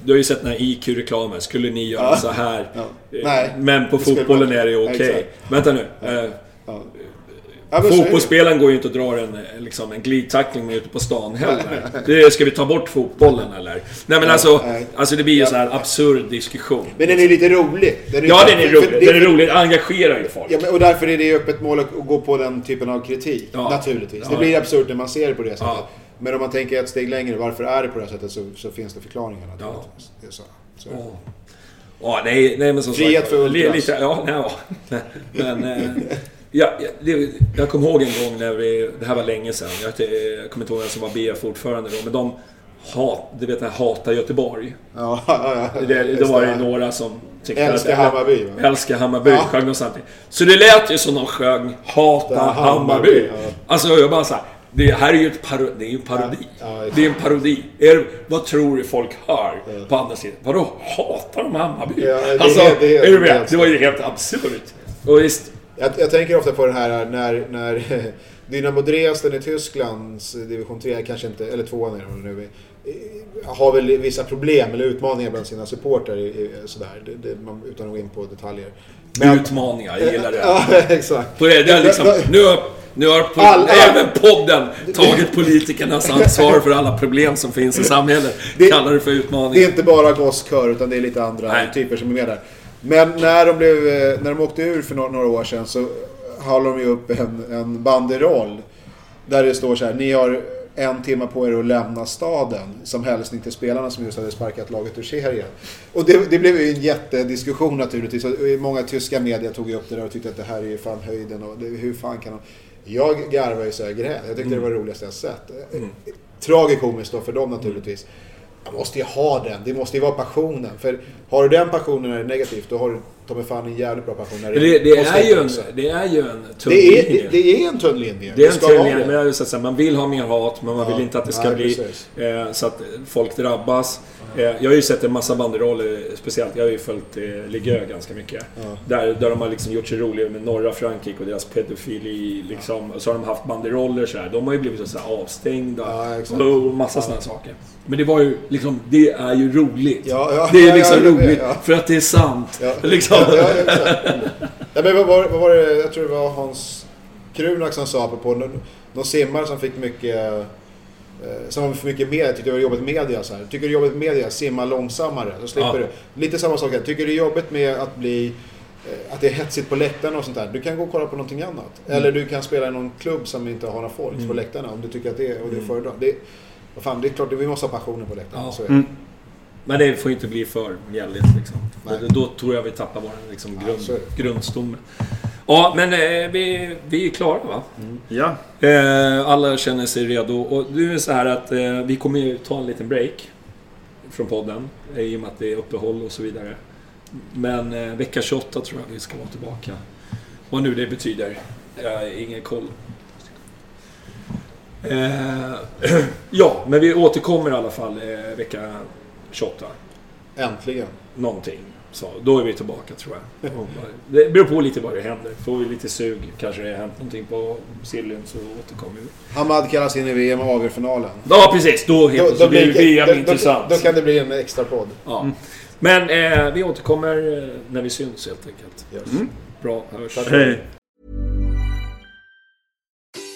A: du har ju sett den här IQ-reklamen. Skulle ni göra
C: Ja.
A: så här?
C: Ja.
A: Eh,
C: Nej.
A: Men på fotbollen är det okej.
C: Exakt.
A: Vänta nu. Eh,
C: Ja. Ja.
A: Fotbollsspelaren går ju inte och drar en, eh, liksom, en glidtackling med ute på stan heller. Det, ska vi ta bort fotbollen eller? Nej men alltså,
C: nej.
A: alltså det blir ju så här absurd diskussion.
C: Men den är lite rolig. Den är
A: Ja, den är rolig. Den är rolig. Den engagerar ju folk.
C: Ja, men, och därför är det ju öppet mål att att gå på den typen av kritik.
A: Ja.
C: Naturligtvis.
A: Ja.
C: Det blir absurt när man ser det på det sättet.
A: Ja.
C: Men om man tänker ett steg längre, varför är det på det här sättet så, så finns det förklaringar naturligtvis. Det är så. så.
A: Ja. Ja, nej, nej men som
C: Frihet
A: sagt.
C: för ultras.
A: Lite, ja, nej, ja. Men... Eh, ja, det, jag kommer ihåg en gång när vi... Det här var länge sedan. Jag, jag kommer inte ihåg vem som var BF-ordförande då. Men de hat, du vet, Hata Göteborg.
C: Ja, ja, ja.
A: Det, då var det några som tyckte
C: Älskar
A: att...
C: Hammarby, va?
A: Älskar Hammarby,
C: Ja.
A: sjöng de samtidigt. Så det lät ju som de sjöng Hata Hammarby.
C: Hammarby, ja.
A: Alltså jag bara såhär... Det här är ju ett paro, det är ju en parodi.
C: Ja, ja,
A: det är en parodi. Är, vad tror du folk hör på andra sidan? Vadå, hatar de Hammarby?
C: Ja, det
A: alltså,
C: helt- det är
A: du med? Det var ju helt absurt. Och visst,
C: Jag, jag tänker ofta på det här när, när Dynamo Dresden i Tysklands division 3, kanske inte, eller 2 är nu, eh, har väl vissa problem eller utmaningar bland sina supportrar sådär, det, det, man, utan att gå in på detaljer.
A: utmaningar, jag gillar det.
C: Ja, exakt.
A: På det, det liksom, nu, har- nu har po-
C: Alla-
A: även podden tagit politikernas ansvar för alla problem som finns i samhället.
C: Det-
A: Kallar det för
C: Det är
A: utmaningar.
C: inte bara Gosskör utan det är lite andra
A: Nej.
C: typer som är med där. Men när de, blev, eh, när de åkte ur för några, några år sedan så håller de ju upp en, en banderoll. Där det står så här, ni har en timme på er att lämna staden. Som hälsning till spelarna som just hade sparkat laget ur serien. Och det, det blev ju en jättediskussion naturligtvis. Många tyska media tog ju upp det där och tyckte att det här är ju fan höjden och det, hur fan kan de... Jag garvade ju så jag grät. Jag tyckte det var det roligaste jag sett. Tragikomiskt då för dem naturligtvis. Man måste ju ha den. Det måste ju vara passionen. För har du den passionen när det är negativt, då har du ta mig fan en jävligt bra när
A: Men det, det, är ju en, det är ju en tunn
C: det, är,
A: linje.
C: det, det är en tunn linje.
A: Det är en tunn linje, men jag säga man vill ha mer hat, men man
C: Ja,
A: vill inte att det ska
C: nej,
A: bli eh, så att folk drabbas. Eh, jag har ju sett en massa banderoller, speciellt, jag har ju följt eh, Ligue 1 ganska mycket. Där, där de har liksom gjort sig roliga med norra Frankrike och deras pedofili. Liksom. Och så har de haft banderoller så här. De har ju blivit så här avstängda.
C: Ja,
A: och massa sådana saker. Men det var ju liksom, det är ju roligt.
C: Ja, ja,
A: det är
C: ja,
A: liksom
C: ja,
A: roligt,
C: ja.
A: för att det är sant.
C: Ja.
A: Liksom.
C: Ja, ja, exakt. ja, men vad, var, vad var det, jag tror det var Hans Krunak som sa på någon, någon simmare som fick mycket eh, som var för mycket media, tyckte det var jobbigt med media. Så här. Tycker du det är jobbigt med media, simma långsammare. Så slipper
A: Ja.
C: du. Lite samma sak här. Tycker du det är jobbigt med att bli eh, att det är hetsigt på läktarna och sånt där. Du kan gå och kolla på någonting annat.
A: Mm.
C: Eller du kan spela i någon klubb som inte har några folk på läktarna. Om du tycker att det är, och det är föredrar. Det, vad fan, det är klart, vi måste ha passionen på läktarna.
A: Ja.
C: Så är det.
B: Mm.
A: Men det får inte bli för mjälligt liksom. Då, då tror jag vi tappar vår liksom, grund,
C: det.
A: grundstomme. Ja, men eh, vi, vi är klara va?
B: Ja.
A: Eh, alla känner sig redo. Och nu är det så här att eh, vi kommer ju ta en liten break från podden. eh, I och med att det är uppehåll och så vidare. Men eh, vecka 28 tror jag vi ska vara tillbaka. Vad nu det betyder. Jag har ingen koll. Eh, ja, men vi återkommer i alla fall eh, vecka 28.
C: Äntligen.
A: Någonting. Så då är vi tillbaka tror jag. Och Det beror på lite vad det händer. Får vi lite sug, kanske det har hänt någonting på Siljen så återkommer vi.
C: Hamad kallas in i VM avgörfinalen.
A: Ja precis, då helt plötsligt blir VM
C: då,
A: intressant.
C: Då, då kan det bli en extra podd.
A: Ja. Men eh, vi återkommer eh, när vi syns helt enkelt.
C: Yes.
A: Bra, hörs.
B: Hej.